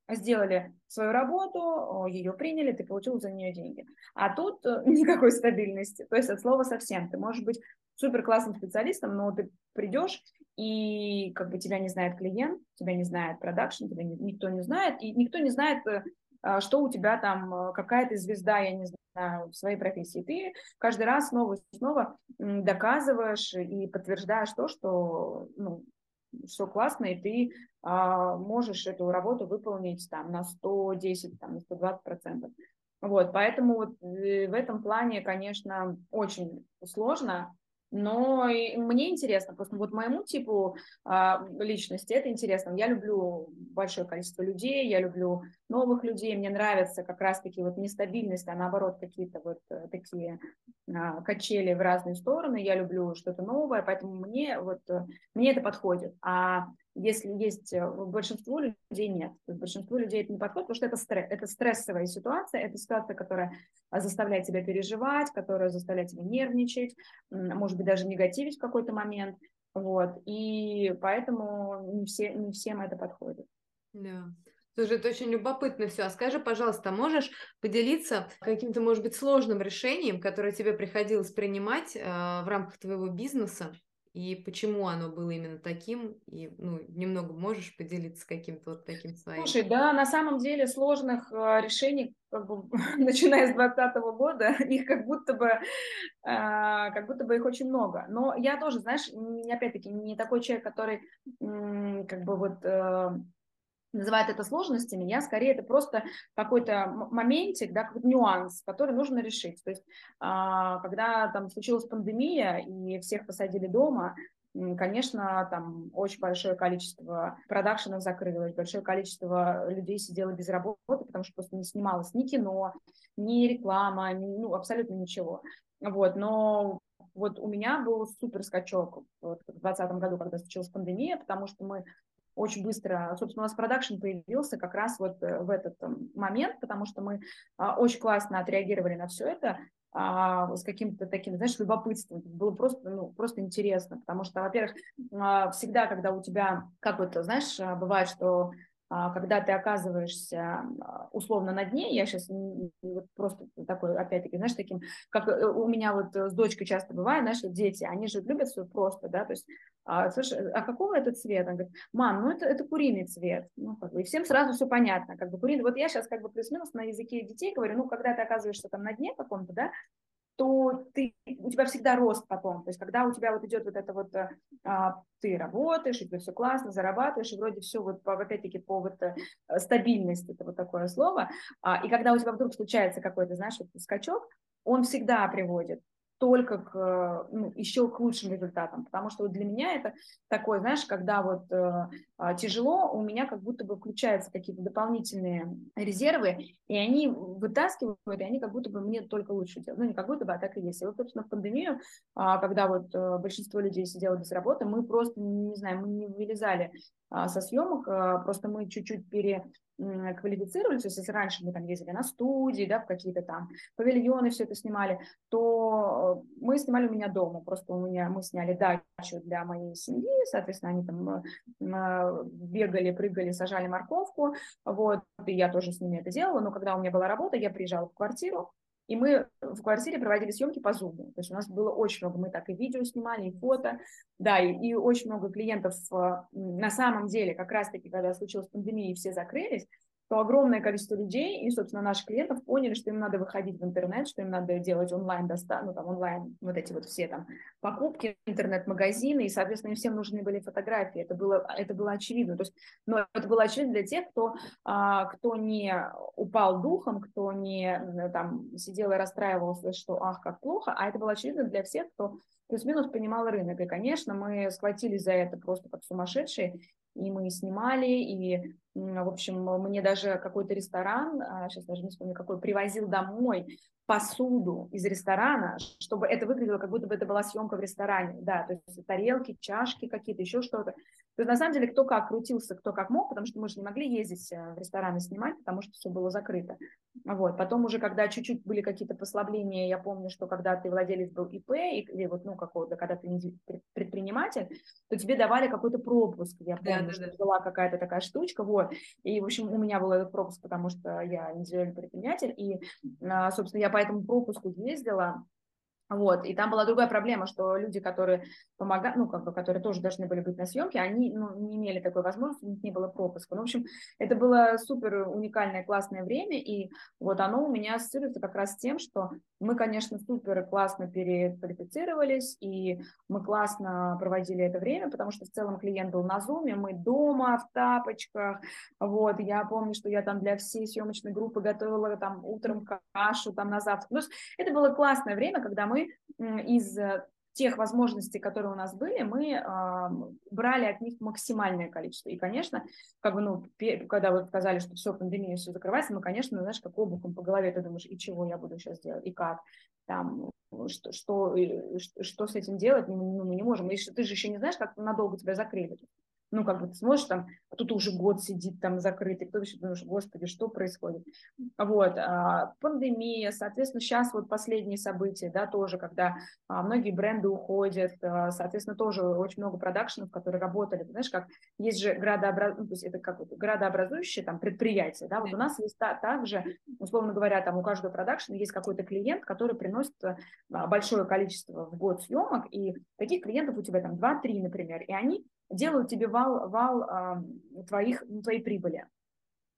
сделали свою работу, ее приняли, ты получил за нее деньги. А тут э, никакой стабильности. То есть от слова совсем. Ты можешь быть супер классным специалистом, но ты придешь и как бы тебя не знает клиент, тебя не знает продакшн, тебя никто не знает, и никто не знает, э, что у тебя там, э, какая то звезда, я не знаю, в своей профессии. Ты каждый раз снова и снова доказываешь и подтверждаешь то, что ну, все классно, и ты а, можешь эту работу выполнить там на 110, там, на 120 процентов. Вот, поэтому вот э, в этом плане, конечно, очень сложно, но мне интересно, просто вот моему типу а, личности это интересно. Я люблю большое количество людей, я люблю новых людей, мне нравится как раз-таки вот нестабильность, а наоборот какие-то вот э, такие а, качели в разные стороны. Я люблю что-то новое, поэтому мне вот э, мне это подходит. А если есть э, большинство людей нет. То есть большинству людей это не подходит, потому что это, стресс, это стрессовая ситуация, это ситуация, которая заставляет тебя переживать, которая заставляет тебя нервничать, может быть, даже негативить в какой-то момент. Вот. И поэтому не, все, не всем это подходит. Да. Слушай, это очень любопытно все. А скажи, пожалуйста, можешь поделиться каким-то, может быть, сложным решением, которое тебе приходилось принимать э, в рамках твоего бизнеса? И почему оно было именно таким, и ну, немного можешь поделиться каким-то вот таким своим. Слушай, да, на самом деле сложных э, решений, как бы, начиная с 2020 года, их как будто бы, э, как будто бы их очень много. Но я тоже, знаешь, опять-таки не такой человек, который как бы вот э, называет это сложностями, я скорее это просто какой-то моментик, да, какой-то нюанс, который нужно решить. То есть, а, когда там случилась пандемия и всех посадили дома, конечно, там очень большое количество продакшенов закрылось, большое количество людей сидело без работы, потому что просто не снималось ни кино, ни реклама, ни, ну, абсолютно ничего. Вот, но вот у меня был супер скачок вот, в 2020 году, когда случилась пандемия, потому что мы очень быстро, собственно, у нас продакшн появился как раз вот э, в этот эм, момент, потому что мы а, очень классно отреагировали на все это, а, с каким-то таким, знаешь, любопытством. Было просто, ну, просто интересно, потому что, во-первых, а, всегда, когда у тебя, как вот, знаешь, бывает, что когда ты оказываешься а, условно на дне, я сейчас вот просто такой, опять-таки, знаешь, таким, как э, у меня вот с дочкой часто бывает, знаешь, дети, они же любят все просто, да, то есть, а, слушай, а какого это цвет? Он говорит, мам, ну это, это куриный цвет, ну, как бы, и всем сразу все понятно, как бы куриный, вот я сейчас как бы плюс-минус на языке детей говорю, ну, когда ты оказываешься там на дне каком-то, да, то ты, у тебя всегда рост потом. То есть, когда у тебя вот идет вот это вот, а, ты работаешь, и тебе все классно, зарабатываешь, и вроде все вот, опять-таки, по вот э, стабильности, это вот такое слово, а, и когда у тебя вдруг случается какой-то, знаешь, вот скачок, он всегда приводит только к, ну, еще к лучшим результатам, потому что вот для меня это такое, знаешь, когда вот э, а, тяжело, у меня как будто бы включаются какие-то дополнительные резервы, и они вытаскивают, и они как будто бы мне только лучше делают, ну не как будто бы, а так и есть. И вот, собственно, в пандемию, э, когда вот э, большинство людей сидело без работы, мы просто, не знаю, мы не вылезали со съемок, а, просто мы чуть-чуть пере квалифицировались, то есть если раньше мы там ездили на студии, да, в какие-то там павильоны, все это снимали, то мы снимали у меня дома, просто у меня, мы сняли дачу для моей семьи, соответственно, они там бегали, прыгали, сажали морковку, вот, и я тоже с ними это делала, но когда у меня была работа, я приезжала в квартиру, и мы в квартире проводили съемки по Zoom. То есть у нас было очень много, мы так и видео снимали, и фото, да, и, и очень много клиентов на самом деле, как раз-таки, когда случилась пандемия и все закрылись, то огромное количество людей и, собственно, наших клиентов поняли, что им надо выходить в интернет, что им надо делать онлайн доста, ну, там, онлайн, вот эти вот все там покупки, интернет-магазины, и, соответственно, им всем нужны были фотографии. Это было, это было очевидно. То есть, но это было очевидно для тех, кто, а, кто не упал духом, кто не там сидел и расстраивался, что ах, как плохо, а это было очевидно для всех, кто плюс-минус понимал рынок. И, конечно, мы схватились за это просто как сумасшедшие, и мы снимали, и, в общем, мне даже какой-то ресторан, сейчас а, даже не вспомню какой, привозил домой посуду из ресторана, чтобы это выглядело, как будто бы это была съемка в ресторане, да, то есть тарелки, чашки какие-то, еще что-то. То есть, на самом деле, кто как крутился, кто как мог, потому что мы же не могли ездить э, в рестораны снимать, потому что все было закрыто. Вот. Потом уже, когда чуть-чуть были какие-то послабления, я помню, что когда ты владелец был ИП, или вот, ну, какого-то, когда ты предприниматель, то тебе давали какой-то пропуск. Я помню, да, что да. была какая-то такая штучка, вот. И, в общем, у меня был этот пропуск, потому что я индивидуальный предприниматель, и, а, собственно, я по этому пропуску ездила, вот, и там была другая проблема, что люди, которые помогали, ну, как бы, которые тоже должны были быть на съемке, они ну, не имели такой возможности, у них не было пропуска. Ну, в общем, это было супер уникальное, классное время, и вот оно у меня ассоциируется как раз с тем, что мы, конечно, супер классно переквалифицировались, и мы классно проводили это время, потому что в целом клиент был на зуме, мы дома в тапочках, вот, я помню, что я там для всей съемочной группы готовила там утром кашу там на завтрак. Ну, это было классное время, когда мы из тех возможностей, которые у нас были, мы э, брали от них максимальное количество. И, конечно, как бы, ну, когда вот сказали, что все, пандемия, все закрывается, мы, конечно, знаешь, как обухом по голове, ты думаешь, и чего я буду сейчас делать, и как, там, что, что, что с этим делать, ну, мы не можем. И ты же еще не знаешь, как надолго тебя закрыли ну, как бы ты смотришь там, а тут уже год сидит там закрытый, кто еще думаешь, господи, что происходит? Вот, а, пандемия, соответственно, сейчас вот последние события, да, тоже, когда а, многие бренды уходят, а, соответственно, тоже очень много продакшенов, которые работали, знаешь, как есть же градообраз... ну, то есть это как вот градообразующие там предприятия, да, вот у нас есть та, также, условно говоря, там у каждого продакшена есть какой-то клиент, который приносит а, большое количество в год съемок, и таких клиентов у тебя там 2-3, например, и они делают тебе вал, вал а, твоих, твоей прибыли.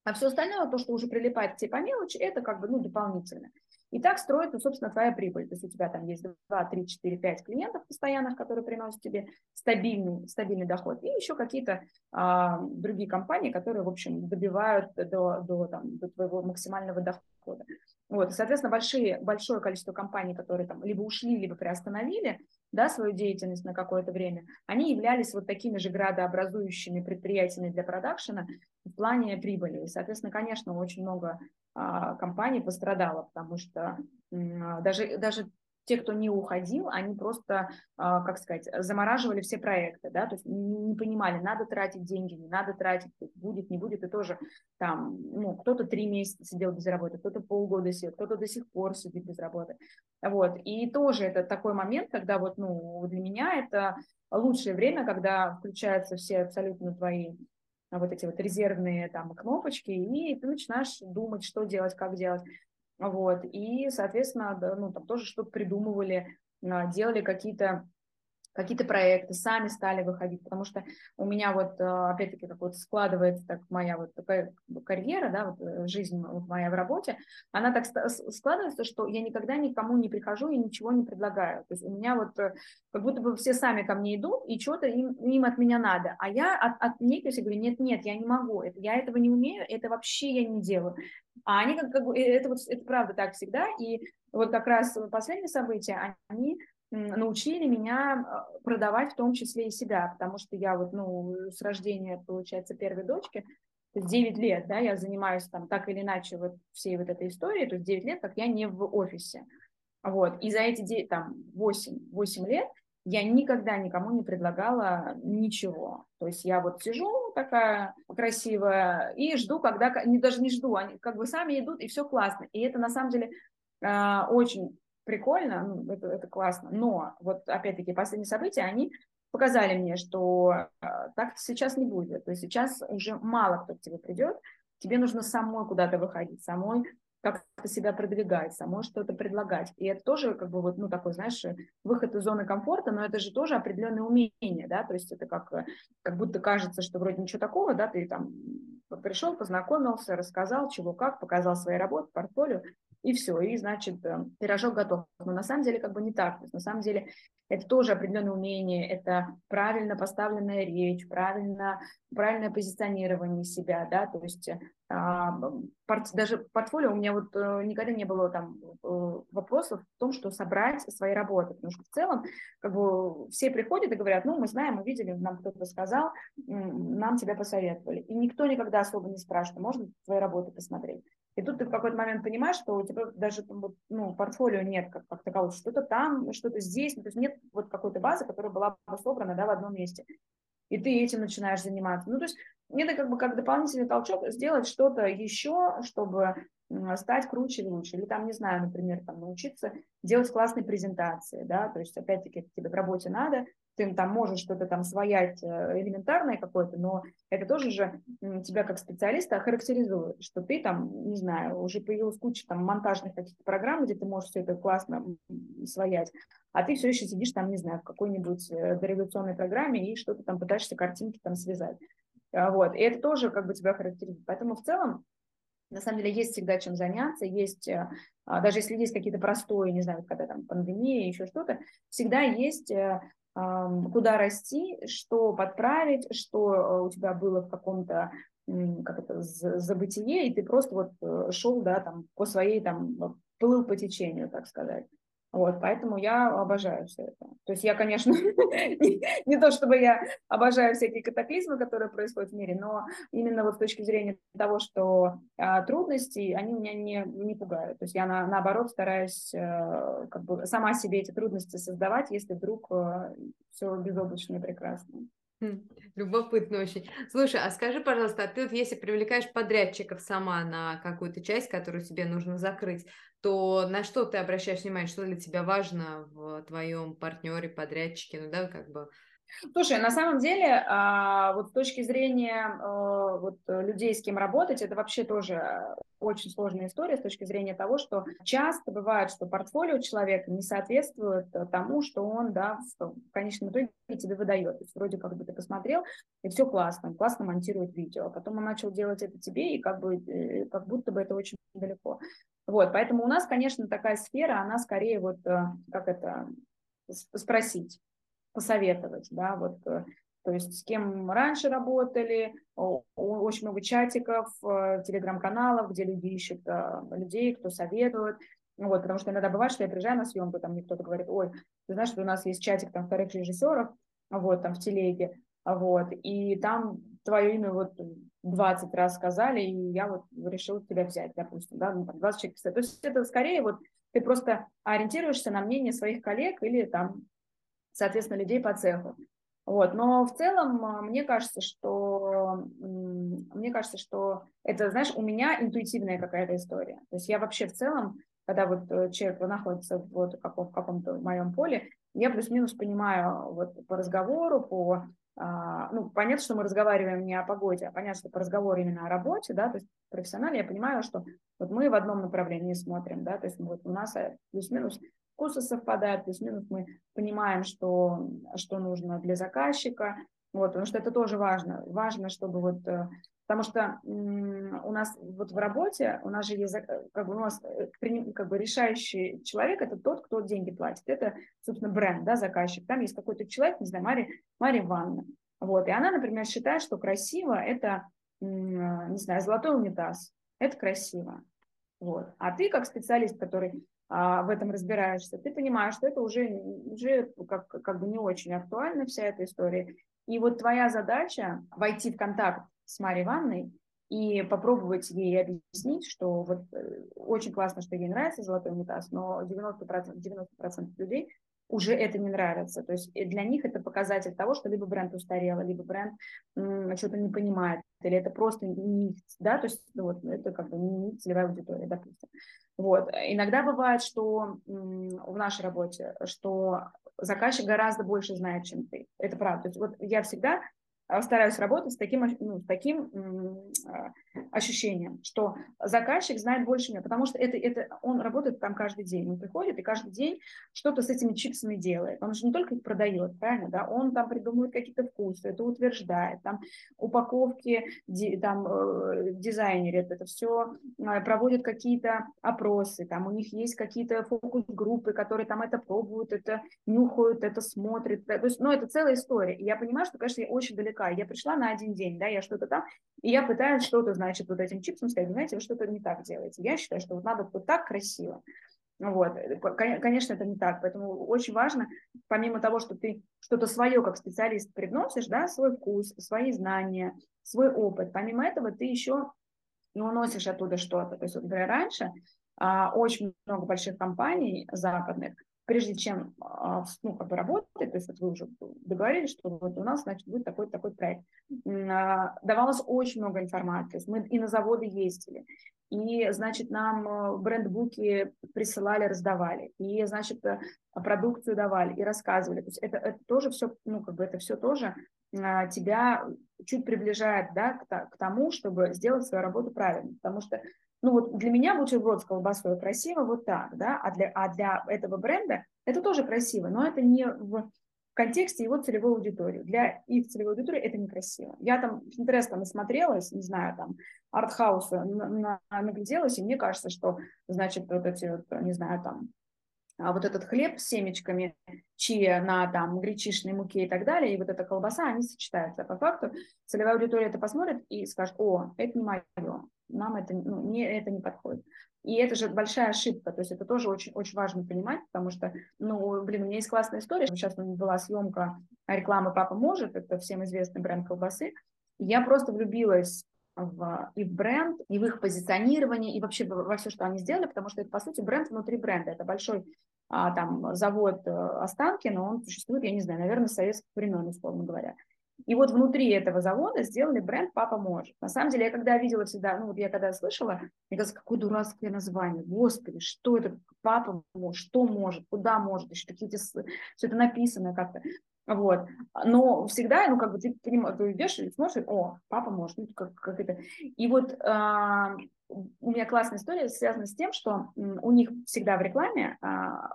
А все остальное, то, что уже прилипает к тебе по мелочи, это как бы ну, дополнительно. И так строится, собственно, твоя прибыль. То есть у тебя там есть 2, 3, 4, 5 клиентов постоянных, которые приносят тебе стабильный, стабильный доход. И еще какие-то а, другие компании, которые, в общем, добивают до, до, там, до твоего максимального дохода. Вот, соответственно, большие, большое количество компаний, которые там либо ушли, либо приостановили, да, свою деятельность на какое-то время, они являлись вот такими же градообразующими предприятиями для продакшена в плане прибыли. И, соответственно, конечно, очень много а, компаний пострадало, потому что а, даже, даже те, кто не уходил, они просто, а, как сказать, замораживали все проекты, да, то есть не понимали, надо тратить деньги, не надо тратить, будет, не будет, и тоже там, ну, кто-то три месяца сидел без работы, кто-то полгода сидел, кто-то до сих пор сидит без работы, вот, и тоже это такой момент, когда вот, ну, для меня это лучшее время, когда включаются все абсолютно твои вот эти вот резервные там кнопочки, и ты начинаешь думать, что делать, как делать. Вот, и, соответственно, да, ну, там тоже что-то придумывали, а, делали какие-то какие-то проекты, сами стали выходить, потому что у меня вот, а, опять-таки, как вот складывается так моя вот такая карьера, да, вот э, жизнь вот моя в работе, она так складывается, что я никогда никому не прихожу и ничего не предлагаю. То есть у меня вот э, как будто бы все сами ко мне идут, и что-то им, им от меня надо. А я от, отнекиваюсь и говорю, нет, нет, я не могу, это, я этого не умею, это вообще я не делаю. А они как, как это вот это правда так всегда. И вот как раз последние события, они научили меня а, продавать в том числе и себя, потому что я вот, ну, с рождения, получается, первой дочки, 9 лет, да, я занимаюсь там так или иначе вот всей вот этой историей, то есть 9 лет, как я не в офисе. Вот, и за эти 9, там 8, 8 лет я никогда никому не предлагала ничего. То есть я вот сижу такая красивая и жду, когда, не, даже не жду, они как бы сами идут, и все классно. И это на самом деле э, очень прикольно, ну, это, это классно. Но вот опять-таки последние события, они показали мне, что э, так сейчас не будет. То есть сейчас уже мало кто к тебе придет, тебе нужно самой куда-то выходить, самой как-то себя продвигать, самой что-то предлагать. И это тоже как бы вот, ну, такой, знаешь, выход из зоны комфорта, но это же тоже определенное умение, да, то есть это как, как будто кажется, что вроде ничего такого, да, ты там пришел, познакомился, рассказал, чего как, показал свои работы, портфолио, и все, и, значит, э, пирожок готов. Но на самом деле как бы не так. То есть, на самом деле это тоже определенное умение, это правильно поставленная речь, правильно, правильное позиционирование себя, да, то есть а, порт, даже портфолио у меня вот э, никогда не было там э, вопросов в том, что собрать свои работы, потому что в целом как бы все приходят и говорят, ну, мы знаем, мы видели, нам кто-то сказал, нам тебя посоветовали, и никто никогда особо не спрашивает, можно твои работы посмотреть. И тут ты в какой-то момент понимаешь, что у тебя даже ну, портфолио нет как, как такового, что-то там, что-то здесь, ну, то есть нет вот какой-то базы, которая была бы собрана да, в одном месте. И ты этим начинаешь заниматься. Ну, то есть это как бы как дополнительный толчок сделать что-то еще, чтобы стать круче и лучше. Или там, не знаю, например, там научиться делать классные презентации, да, то есть опять-таки тебе в работе надо, ты там можешь что-то там своять э, элементарное какое-то, но это тоже же тебя как специалиста характеризует, что ты там, не знаю, уже появилась куча там монтажных каких-то программ, где ты можешь все это классно своять, а ты все еще сидишь там, не знаю, в какой-нибудь э, дореволюционной программе и что-то там пытаешься картинки там связать. А, вот, и это тоже как бы тебя характеризует. Поэтому в целом на самом деле есть всегда чем заняться, есть, э, а, даже если есть какие-то простые, не знаю, когда там пандемия, еще что-то, всегда есть куда расти, что подправить, что э, у тебя было в каком-то как это, забытие, и ты просто вот э, шел, да, там, по своей, там, плыл по течению, так сказать. Вот, поэтому я обожаю все это. То есть я, конечно, не, то чтобы я обожаю всякие катаклизмы, которые происходят в мире, но именно вот с точки зрения того, что а, трудности, они меня не, не пугают. То есть я на, наоборот стараюсь а, как бы сама себе эти трудности создавать, если вдруг а, э, все безоблачно и прекрасно. Хм, любопытно очень. Слушай, а скажи, пожалуйста, а ты вот если привлекаешь подрядчиков сама на какую-то часть, которую тебе нужно закрыть, то на что ты обращаешь внимание, что для тебя важно в твоем партнере, подрядчике, ну да, как бы Слушай, на самом деле, а, вот с точки зрения а, вот, людей, с кем работать, это вообще тоже очень сложная история с точки зрения того, что часто бывает, что портфолио человека не соответствует тому, что он да, в конечном итоге тебе выдает. То есть вроде как бы ты посмотрел, и все классно, классно монтирует видео. А потом он начал делать это тебе, и как, бы, э, как будто бы это очень далеко. Вот, поэтому у нас, конечно, такая сфера, она скорее вот, э, как это, спросить посоветовать, да, вот, э, то есть с кем раньше работали, очень много чатиков, э, телеграм-каналов, где люди ищут людей, кто советует, вот, потому что иногда бывает, что я приезжаю на съемку, там мне кто-то говорит, ой, ты знаешь, что у нас есть чатик там вторых режиссеров, вот, там в телеге, вот, и там твое имя вот 20 раз сказали, и я вот решил тебя взять, допустим, да, ну, там 20 человек. То есть это скорее вот ты просто ориентируешься на мнение своих коллег или там соответственно, людей по цеху. Вот. Но в целом а, мне кажется, что мне кажется, что это, знаешь, у меня интуитивная какая-то история. То есть я вообще в целом, когда вот э, человек находится вот в каком-то моем поле, я плюс-минус понимаю вот по разговору, по ну, понятно, что мы разговариваем не о погоде, а понятно, что по разговору именно о работе, да, то есть профессионально я понимаю, что вот мы в одном направлении смотрим, да, то есть вот у нас э, плюс-минус вкусы совпадают, плюс-минус мы понимаем, что, что нужно для заказчика, вот, потому что это тоже важно. Важно, чтобы вот, э, потому что у нас вот в работе, у нас же есть, как бы у нас э, как бы решающий человек, это тот, кто деньги платит. Это, собственно, бренд, да, заказчик. Там есть какой-то человек, не знаю, Мария, Мария Ивановна. Вот, и она, например, считает, что красиво это, не знаю, золотой унитаз. Это красиво. Вот. А ты, как специалист, который а, в этом разбираешься, ты понимаешь, что это уже, уже как, как бы не очень актуальна вся эта история. И вот твоя задача войти в контакт с Марией Ивановной и попробовать ей объяснить, что вот э, очень классно, что ей нравится золотой унитаз, но 90%, 90% людей уже это не нравится. То есть для них это показатель того, что либо бренд устарел, либо бренд что-то не понимает, или это просто не, да, то есть ну, вот, это как бы не целевая аудитория, допустим. Вот. Иногда бывает, что в нашей работе, что заказчик гораздо больше знает, чем ты. Это правда. То есть вот я всегда стараюсь работать с таким, ну, таким ощущением, что заказчик знает больше меня, потому что это, это, он работает там каждый день, он приходит и каждый день что-то с этими чипсами делает. Он же не только их продает, правильно, да, он там придумывает какие-то вкусы, это утверждает, там упаковки, там э, дизайнеры, это все а, проводят какие-то опросы, там у них есть какие-то фокус-группы, которые там это пробуют, это нюхают, это смотрят, то есть, ну, это целая история. И я понимаю, что, конечно, я очень издалека. Я пришла на один день, да, я что-то там, и я пытаюсь что-то, значит, вот этим чипсом сказать, знаете, вы что-то не так делаете. Я считаю, что вот надо вот так красиво. Вот. Конечно, это не так, поэтому очень важно, помимо того, что ты что-то свое как специалист привносишь, да, свой вкус, свои знания, свой опыт, помимо этого ты еще и уносишь оттуда что-то. То есть, вот, например, раньше а, очень много больших компаний западных прежде чем а, ну, как бы работать, то есть вот вы уже договорились, что вот у нас, значит, будет такой такой проект, а, давалось очень много информации, мы и на заводы ездили, и, значит, нам э, брендбуки присылали, раздавали, и, значит, э, продукцию давали, и рассказывали. То есть это, это тоже все, ну, как бы это все тоже а, тебя чуть приближает, да, к, к тому, чтобы сделать свою работу правильно, потому что ну вот для меня бутерброд с колбасой красиво вот так, да, а для, а для этого бренда это тоже красиво, но это не в контексте его целевой аудитории. Для их целевой аудитории это некрасиво. Я там интересно насмотрелась, не знаю, там, артхауса нагляделась, и мне кажется, что, значит, вот эти вот, не знаю, там, а вот этот хлеб с семечками чия на там гречишной муке и так далее, и вот эта колбаса, они сочетаются. А по факту целевая аудитория это посмотрит и скажет, о, это не мое, нам это, ну, не, это не подходит. И это же большая ошибка, то есть это тоже очень, очень важно понимать, потому что, ну, блин, у меня есть классная история, сейчас у меня была съемка рекламы «Папа может», это всем известный бренд колбасы, я просто влюбилась в, и в бренд, и в их позиционирование, и вообще во все, что они сделали, потому что это, по сути, бренд внутри бренда. Это большой а, там завод э, Останкино, он существует, я не знаю, наверное, с советских времен, условно говоря. И вот внутри этого завода сделали бренд «Папа может». На самом деле, я когда видела всегда, ну вот я когда слышала, я казалось, какое дурацкое название, господи, что это «Папа может», что может, куда может, еще какие-то, все это написано как-то. Вот. Но всегда, ну, как бы ты, понимаешь, ты идешь и смотришь, о, папа может, ну, как, как это. И вот э, у меня классная история связана с тем, что у них всегда в рекламе э,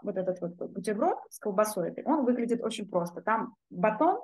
вот этот вот бутерброд с колбасой, он выглядит очень просто. Там батон,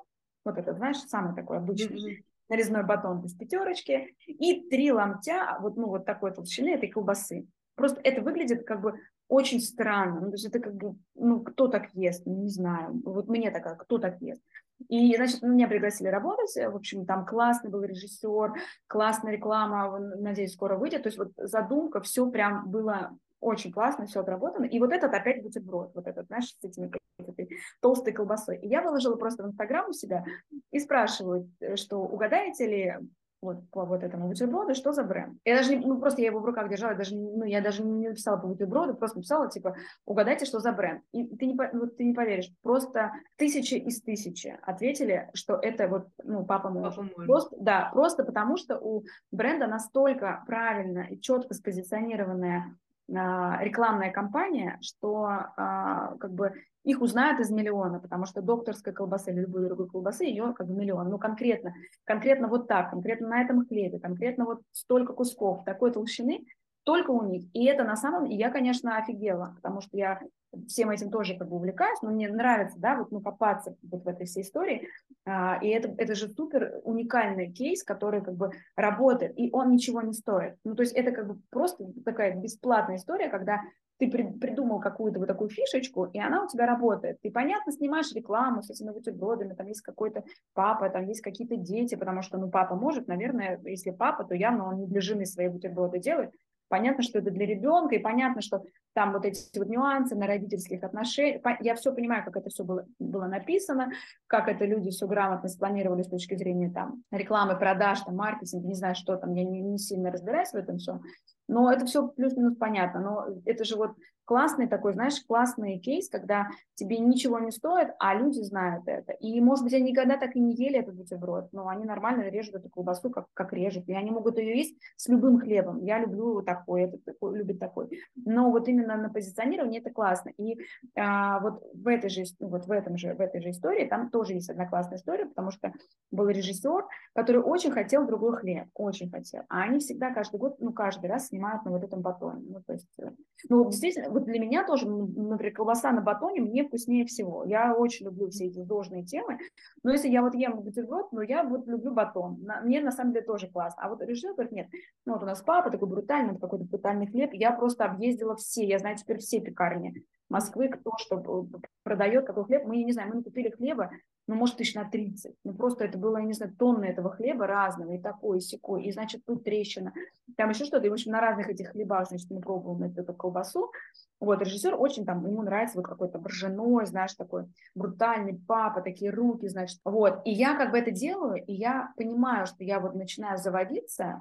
вот это, знаешь, самый такой обычный, mm-hmm. нарезной батон без пятерочки, и три ломтя, вот, ну, вот такой толщины этой колбасы. Просто это выглядит как бы очень странно. Ну, то есть это как бы, ну, кто так ест, ну, не знаю. Вот мне такая, кто так ест. И, значит, меня пригласили работать, в общем, там классный был режиссер, классная реклама, надеюсь, скоро выйдет. То есть вот задумка, все прям было очень классно, все отработано. И вот этот опять бутерброд, вот этот, знаешь, с этими этой толстой колбасой. И я выложила просто в Инстаграм у себя и спрашиваю, э, что угадаете ли вот по вот этому бутерброду, что за бренд. Я даже не, ну просто я его в руках держала, даже, ну я даже не написала по бутерброду, просто написала типа, угадайте, что за бренд. И ты не, вот, ты не поверишь, просто тысячи из тысячи ответили, что это вот, ну, папа может. Папа может. Просто, да, просто потому что у бренда настолько правильно и четко спозиционированная рекламная кампания, что а, как бы их узнают из миллиона, потому что докторская колбаса или любой другой колбасы, ее как бы миллион. Ну, конкретно, конкретно вот так, конкретно на этом хлебе, конкретно вот столько кусков такой толщины, только у них. И это на самом деле, я, конечно, офигела, потому что я всем этим тоже как бы увлекаюсь, но мне нравится, да, вот ну, копаться вот в этой всей истории. А, и это, это же супер уникальный кейс, который как бы работает, и он ничего не стоит. Ну, то есть это как бы просто такая бесплатная история, когда ты при, придумал какую-то вот такую фишечку, и она у тебя работает. Ты, понятно, снимаешь рекламу с этими бутербродами, там есть какой-то папа, там есть какие-то дети, потому что, ну, папа может, наверное, если папа, то явно он не для жены свои бутерброды делает. Понятно, что это для ребенка, и понятно, что там вот эти вот нюансы на родительских отношениях. Я все понимаю, как это все было, было написано, как это люди все грамотно спланировали с точки зрения там рекламы, продаж, там, маркетинга, не знаю, что там, я не, не сильно разбираюсь в этом все. Но это все плюс-минус понятно. Но это же вот классный такой, знаешь, классный кейс, когда тебе ничего не стоит, а люди знают это. И, может быть, они никогда так и не ели этот бутерброд, но они нормально режут эту колбасу, как, как режут. И они могут ее есть с любым хлебом. Я люблю такой, этот такой, любит такой. Но вот именно на позиционировании это классно. И а, вот в этой же, вот в этом же, в этой же истории там тоже есть одна классная история, потому что был режиссер, который очень хотел другой хлеб, очень хотел. А они всегда каждый год, ну, каждый раз снимают на вот этом батоне. Ну, то есть, э, ну, действительно, вот для меня тоже, например, колбаса на батоне мне вкуснее всего. Я очень люблю все эти сложные темы, но если я вот ем бутерброд, ну, я вот люблю батон. Мне на самом деле тоже классно. А вот режиссер говорит, нет, ну, вот у нас папа такой брутальный, какой-то брутальный хлеб, я просто объездила все, я знаю теперь все пекарни Москвы, кто что продает, какой хлеб. Мы, не знаю, мы купили хлеба, ну, может, тысяч на 30. Ну, просто это было, я не знаю, тонны этого хлеба разного, и такой, и секой, и, значит, тут трещина, там еще что-то, и, в общем, на разных этих хлебах, значит, мы пробовали эту, эту колбасу, вот, режиссер очень там, ему нравится вот какой-то боржаной, знаешь, такой брутальный папа, такие руки, значит, вот, и я как бы это делаю, и я понимаю, что я вот начинаю заводиться,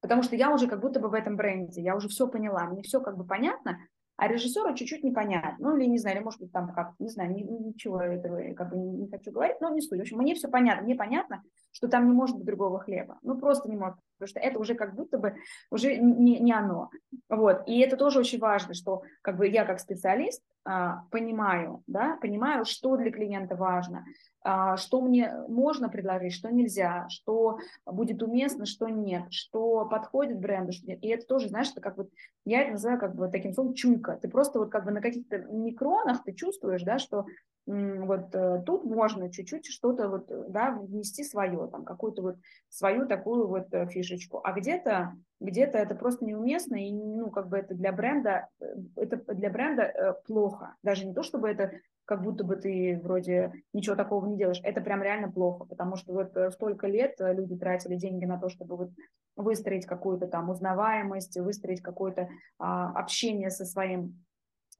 потому что я уже как будто бы в этом бренде, я уже все поняла, мне все как бы понятно, а режиссеру чуть-чуть непонятно. Ну, или не знаю, или может быть там как не знаю, ничего этого как бы не, не хочу говорить, но не суть. В общем, мне все понятно. Мне понятно, что там не может быть другого хлеба. Ну, просто не может, потому что это уже как будто бы уже не, не оно. Вот. И это тоже очень важно, что как бы я как специалист а, понимаю, да, понимаю, что для клиента важно, а, что мне можно предложить, что нельзя, что будет уместно, что нет, что подходит бренду, что нет. И это тоже, знаешь, это как вот, я это называю как бы таким словом чуйка. Ты просто вот как бы на каких-то микронах ты чувствуешь, да, что вот э, тут можно чуть-чуть что-то вот, да, внести свое, там, какую-то вот свою такую вот э, фишечку. А где-то где-то это просто неуместно, и, ну, как бы это для бренда, э, это для бренда плохо. Даже не то, чтобы это как будто бы ты вроде ничего такого не делаешь. Это прям реально плохо, потому что вот столько лет люди тратили деньги на то, чтобы вот выстроить какую-то там узнаваемость, выстроить какое-то а, общение со своим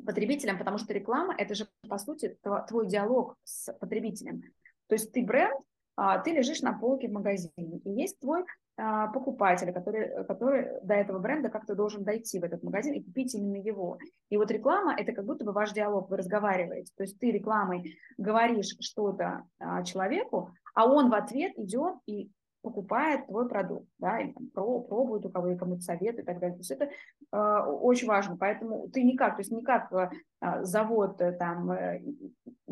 потребителям, потому что реклама – это же, по сути, твой диалог с потребителем. То есть ты бренд, а, ты лежишь на полке в магазине, и есть твой а, покупатель, который, который до этого бренда как-то должен дойти в этот магазин и купить именно его. И вот реклама – это как будто бы ваш диалог, вы разговариваете. То есть ты рекламой говоришь что-то а, человеку, а он в ответ идет и покупает твой продукт, да, и там, пробует у кого и кому-то советует и так далее. То есть это э, очень важно. Поэтому ты никак, то есть никак э, завод там э,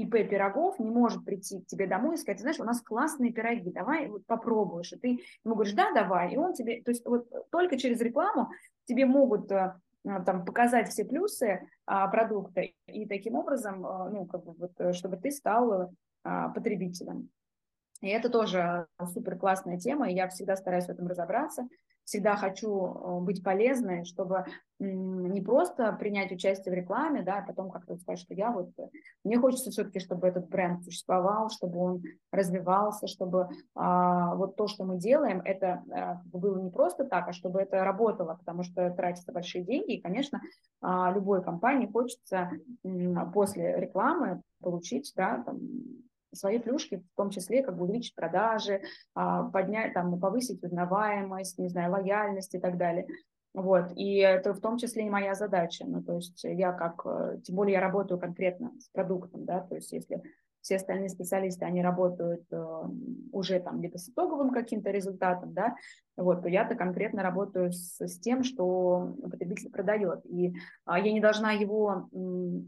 ИП Пирогов не может прийти к тебе домой и сказать, знаешь, у нас классные пироги, давай вот попробуешь. И ты ему говоришь, да, давай. И он тебе, то есть вот только через рекламу тебе могут э, там, показать все плюсы а, продукта и таким образом, ну, как бы вот, чтобы ты стал а, потребителем. И это тоже супер классная тема, и я всегда стараюсь в этом разобраться. Всегда хочу э, быть полезной, чтобы не просто принять участие в рекламе, да, а потом как-то сказать, что я вот... Э, мне хочется все-таки, чтобы этот бренд существовал, чтобы он развивался, чтобы а, вот то, что мы делаем, это а, было не просто так, а чтобы это работало, потому что тратятся большие деньги, и, конечно, а, любой компании хочется а, после рекламы получить, да, там, свои плюшки, в том числе как бы увеличить продажи, а, поднять, там, повысить узнаваемость, не знаю, лояльность и так далее. Вот, и это в том числе и моя задача, ну, то есть я как, э, тем более я работаю конкретно с продуктом, да, то есть если все остальные специалисты, они работают э, уже там либо с итоговым каким-то результатом, да, вот, то я-то конкретно работаю с, с тем, что потребитель продает. И а, я не должна его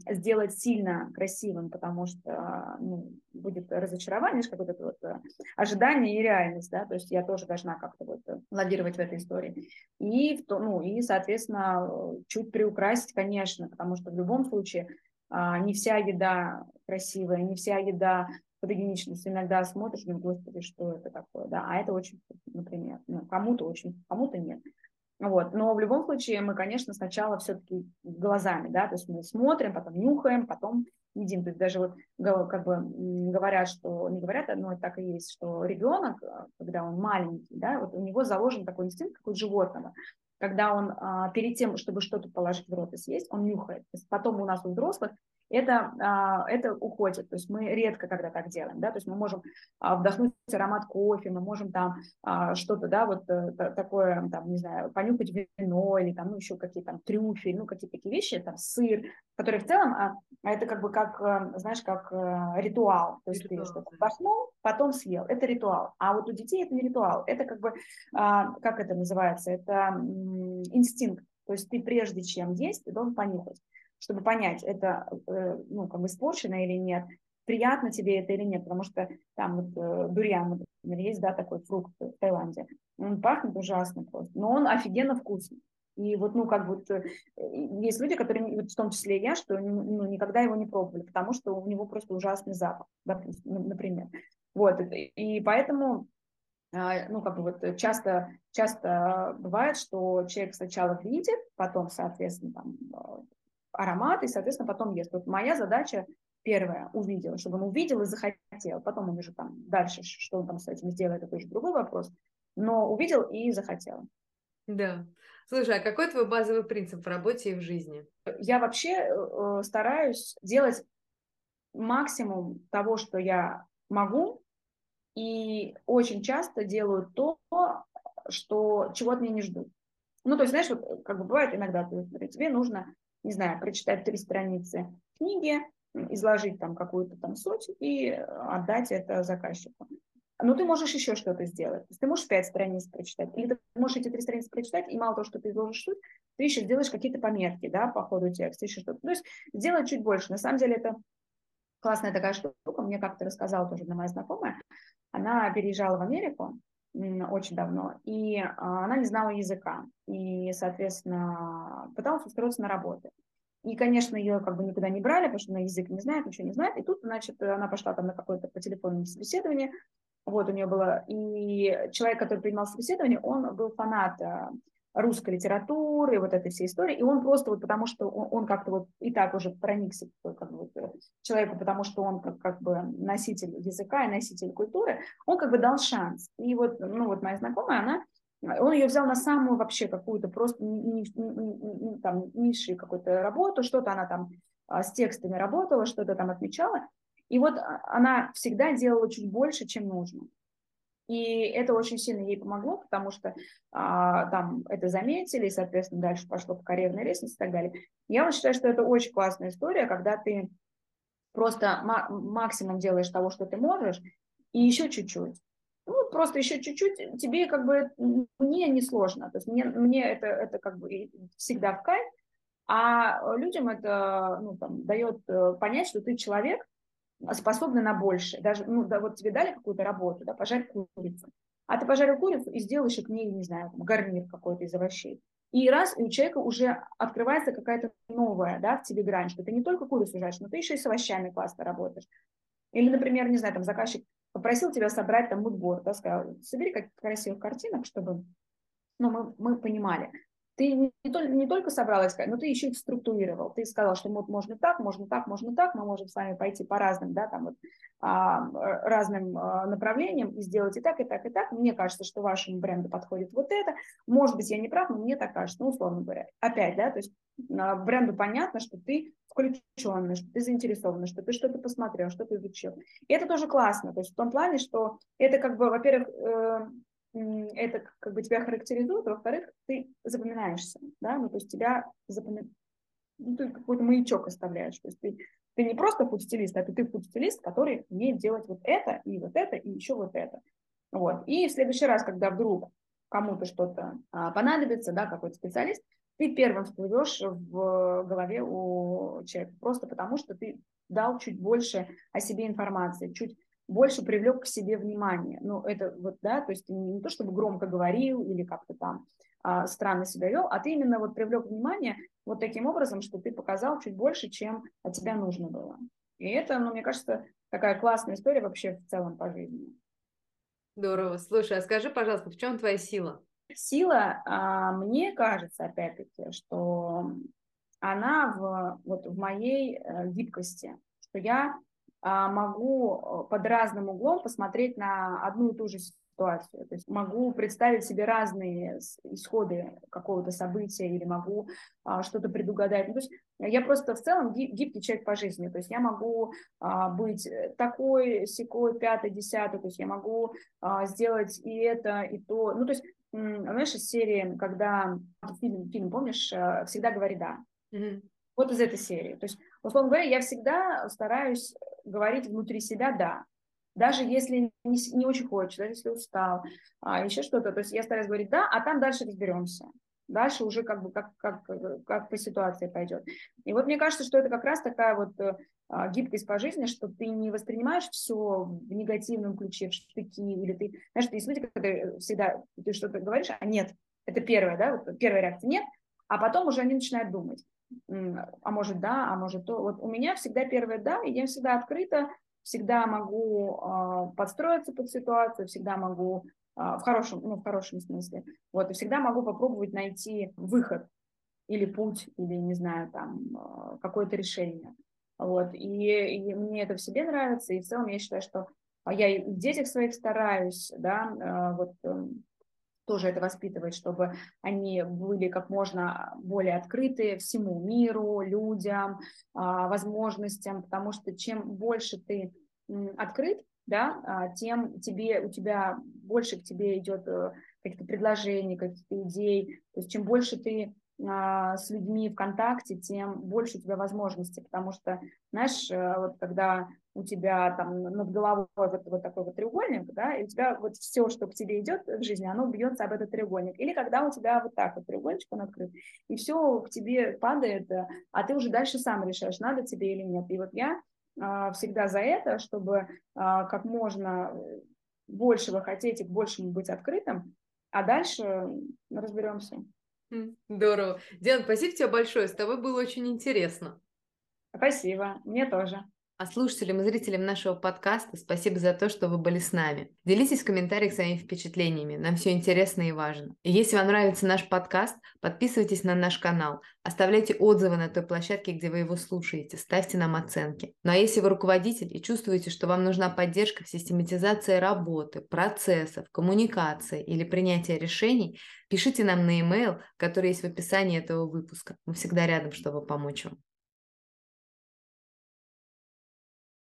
сделать сильно красивым, потому что ну, будет разочарование, какое-то вот э, ожидание и реальность, да, то есть я тоже должна как-то вот лавировать в этой истории. И, в то, ну, и, соответственно, чуть приукрасить, конечно, потому что в любом случае не вся еда красивая, не вся еда фотогеничная. Иногда смотришь, ну, господи, что это такое, да, а это очень, например, ну, кому-то очень, кому-то нет. Вот. Но в любом случае мы, конечно, сначала все-таки глазами, да, то есть мы смотрим, потом нюхаем, потом едим. То есть даже вот как бы говорят, что, не говорят, но так и есть, что ребенок, когда он маленький, да, вот у него заложен такой инстинкт, как у животного, когда он а, перед тем, чтобы что-то положить в рот и съесть, он нюхает. Потом у нас у взрослых это, а, это уходит. То есть мы редко когда так делаем, да, то есть мы можем а, вдохнуть аромат кофе, мы можем там а, что-то, да, вот э, такое, там, не знаю, понюхать вино или там, ну, еще какие-то там трюфель, ну, какие-то такие вещи, там, сыр, которые в целом, это как бы как, э, знаешь, как а, ритуал. То есть ритуал, ты что-то вдохнул, потом съел. Это ритуал. А вот у детей это не ритуал. Это как бы, как это называется, это инстинкт. То есть ты прежде чем есть, ты должен понюхать чтобы понять, это э, ну, как бы испорчено или нет, приятно тебе это или нет, потому что там вот э, дуриан, например, есть, да, такой фрукт в Таиланде, он пахнет ужасно просто, но он офигенно вкусный. И вот, ну, как вот, э, есть люди, которые, вот в том числе я, что ну, никогда его не пробовали, потому что у него просто ужасный запах, допустим, например. Вот, и поэтому, а, ну, как бы вот часто, часто бывает, что человек сначала видит, потом, соответственно, там, аромат, и, соответственно, потом ест. Вот моя задача первая увидела, чтобы он увидел и захотел. Потом он уже там дальше, что он там с этим сделает, это уже другой вопрос. Но увидел и захотел. Да. Слушай, а какой твой базовый принцип в работе и в жизни? Я вообще э, стараюсь делать максимум того, что я могу, и очень часто делаю то, что чего от меня не ждут. Ну, то есть, знаешь, вот как бы бывает иногда, тебе нужно не знаю, прочитать три страницы книги, изложить там какую-то там суть и отдать это заказчику. Но ты можешь еще что-то сделать. То есть ты можешь пять страниц прочитать, или ты можешь эти три страницы прочитать, и мало того, что ты изложишь суть, ты еще сделаешь какие-то пометки, да, по ходу текста, еще что-то. То есть сделать чуть больше. На самом деле это классная такая штука. Мне как-то рассказала тоже одна моя знакомая. Она переезжала в Америку, очень давно, и а, она не знала языка, и, соответственно, пыталась устроиться на работу. И, конечно, ее как бы никуда не брали, потому что она язык не знает, ничего не знает. И тут, значит, она пошла там на какое-то по телефону собеседование, вот у нее было, и человек, который принимал собеседование, он был фанат а, русской литературы, вот этой всей истории, и он просто вот потому, что он, он как-то вот и так уже проникся как бы, э, человеку, потому что он как, как бы носитель языка и носитель культуры, он как бы дал шанс. И вот, ну вот моя знакомая, она он ее взял на самую вообще какую-то просто ни, ни, ни, там, низшую какую-то работу, что-то она там а, с текстами работала, что-то там отмечала. И вот а, она всегда делала чуть больше, чем нужно. И это очень сильно ей помогло, потому что а, там это заметили, и, соответственно, дальше пошло по карьерной лестнице и так далее. Я вот считаю, что это очень классная история, когда ты просто максимум делаешь того, что ты можешь, и еще чуть-чуть. Ну, просто еще чуть-чуть, тебе как бы, мне не сложно, то есть мне, мне это, это как бы всегда в кайф, а людям это ну, там, дает э, понять, что ты человек, способны на больше. Даже, ну, да, вот тебе дали какую-то работу, да, пожарь курицу. А ты пожарил курицу и сделаешь к ней, не знаю, там, гарнир какой-то из овощей. И раз, и у человека уже открывается какая-то новая, да, в тебе грань, что ты не только курицу жаришь, но ты еще и с овощами классно работаешь. Или, например, не знаю, там заказчик попросил тебя собрать там мудборд, да, сказал, собери как красивых картинок, чтобы ну, мы, мы понимали ты не, не, не только собрал искать, но ты еще их структурировал. Ты сказал, что вот можно так, можно так, можно так, мы можем с вами пойти по разным, да, там вот, а, разным а, направлениям и сделать и так, и так, и так. Мне кажется, что вашему бренду подходит вот это. Может быть, я не прав, но мне так кажется, ну, условно говоря. Опять, да, то есть а, бренду понятно, что ты включенный, что ты заинтересованный, что ты что-то посмотрел, что ты изучил. И это тоже классно, то есть в том плане, что это как бы, во-первых, э, это как бы тебя характеризует, во-вторых, ты запоминаешься, да, ну, то есть тебя запоминают, ну, ты какой-то маячок оставляешь, то есть ты, ты не просто путь-стилист, а ты, ты путь-стилист, который умеет делать вот это, и вот это, и еще вот это, вот, и в следующий раз, когда вдруг кому-то что-то а, понадобится, да, какой-то специалист, ты первым всплывешь в голове у человека, просто потому что ты дал чуть больше о себе информации, чуть больше привлек к себе внимание. Ну, это вот, да, то есть не, то, чтобы громко говорил или как-то там а, странно себя вел, а ты именно вот привлек внимание вот таким образом, что ты показал чуть больше, чем от тебя нужно было. И это, ну, мне кажется, такая классная история вообще в целом по жизни. Здорово. Слушай, а скажи, пожалуйста, в чем твоя сила? Сила, а, мне кажется, опять-таки, что она в, вот в моей э, гибкости, что я могу э, под разным углом посмотреть на одну и ту же ситуацию. То есть могу представить себе разные исходы какого-то события или могу а, что-то предугадать. Ну, то есть я просто в целом гибкий человек по жизни. То есть я могу а, быть такой, секой, пятый, десятый. То есть я могу а, сделать и это, и то. Ну, то есть, знаешь, из серии, когда фильм, фильм помнишь, «Всегда говори да». Mm-hmm. Вот из этой серии. То есть, условно говоря, я всегда стараюсь говорить внутри себя «да» даже если не, не очень хочешь, даже если устал, а, еще что-то, то есть я стараюсь говорить да, а там дальше разберемся. Дальше уже как бы как, как, как по ситуации пойдет. И вот мне кажется, что это как раз такая вот э, а, гибкость по жизни, что ты не воспринимаешь все в негативном ключе, в штыки, или ты, знаешь, есть люди, которые всегда, ты что-то говоришь, а нет, это первое, да, вот первая реакция нет, а потом уже они начинают думать, а может да, а может то. Вот у меня всегда первое да, и я всегда открыта всегда могу э, подстроиться под ситуацию, всегда могу э, в хорошем, ну, в хорошем смысле, вот, и всегда могу попробовать найти выход или путь, или, не знаю, там, э, какое-то решение. Вот, и, и мне это в себе нравится, и в целом я считаю, что я и в детях своих стараюсь, да, э, вот, э, тоже это воспитывать, чтобы они были как можно более открыты всему миру, людям, а, возможностям, потому что чем больше ты открыт, да, а, тем тебе, у тебя больше к тебе идет э, каких-то предложений, каких-то идей, то есть чем больше ты с людьми в контакте, тем больше у тебя возможностей, потому что, знаешь, э, вот когда у тебя там над головой вот, вот такой вот треугольник, да, и у тебя вот все, что к тебе идет в жизни, оно бьется об этот треугольник. Или когда у тебя вот так вот треугольничек, он открыт, и все к тебе падает, а ты уже дальше сам решаешь, надо тебе или нет. И вот я а, всегда за это, чтобы а, как можно большего хотеть и к большему быть открытым, а дальше разберемся. Здорово. Диана, спасибо тебе большое. С тобой было очень интересно. Спасибо. Мне тоже. А слушателям и зрителям нашего подкаста спасибо за то, что вы были с нами. Делитесь в комментариях своими впечатлениями, нам все интересно и важно. И если вам нравится наш подкаст, подписывайтесь на наш канал, оставляйте отзывы на той площадке, где вы его слушаете, ставьте нам оценки. Ну а если вы руководитель и чувствуете, что вам нужна поддержка в систематизации работы, процессов, коммуникации или принятия решений, пишите нам на e-mail, который есть в описании этого выпуска. Мы всегда рядом, чтобы помочь вам.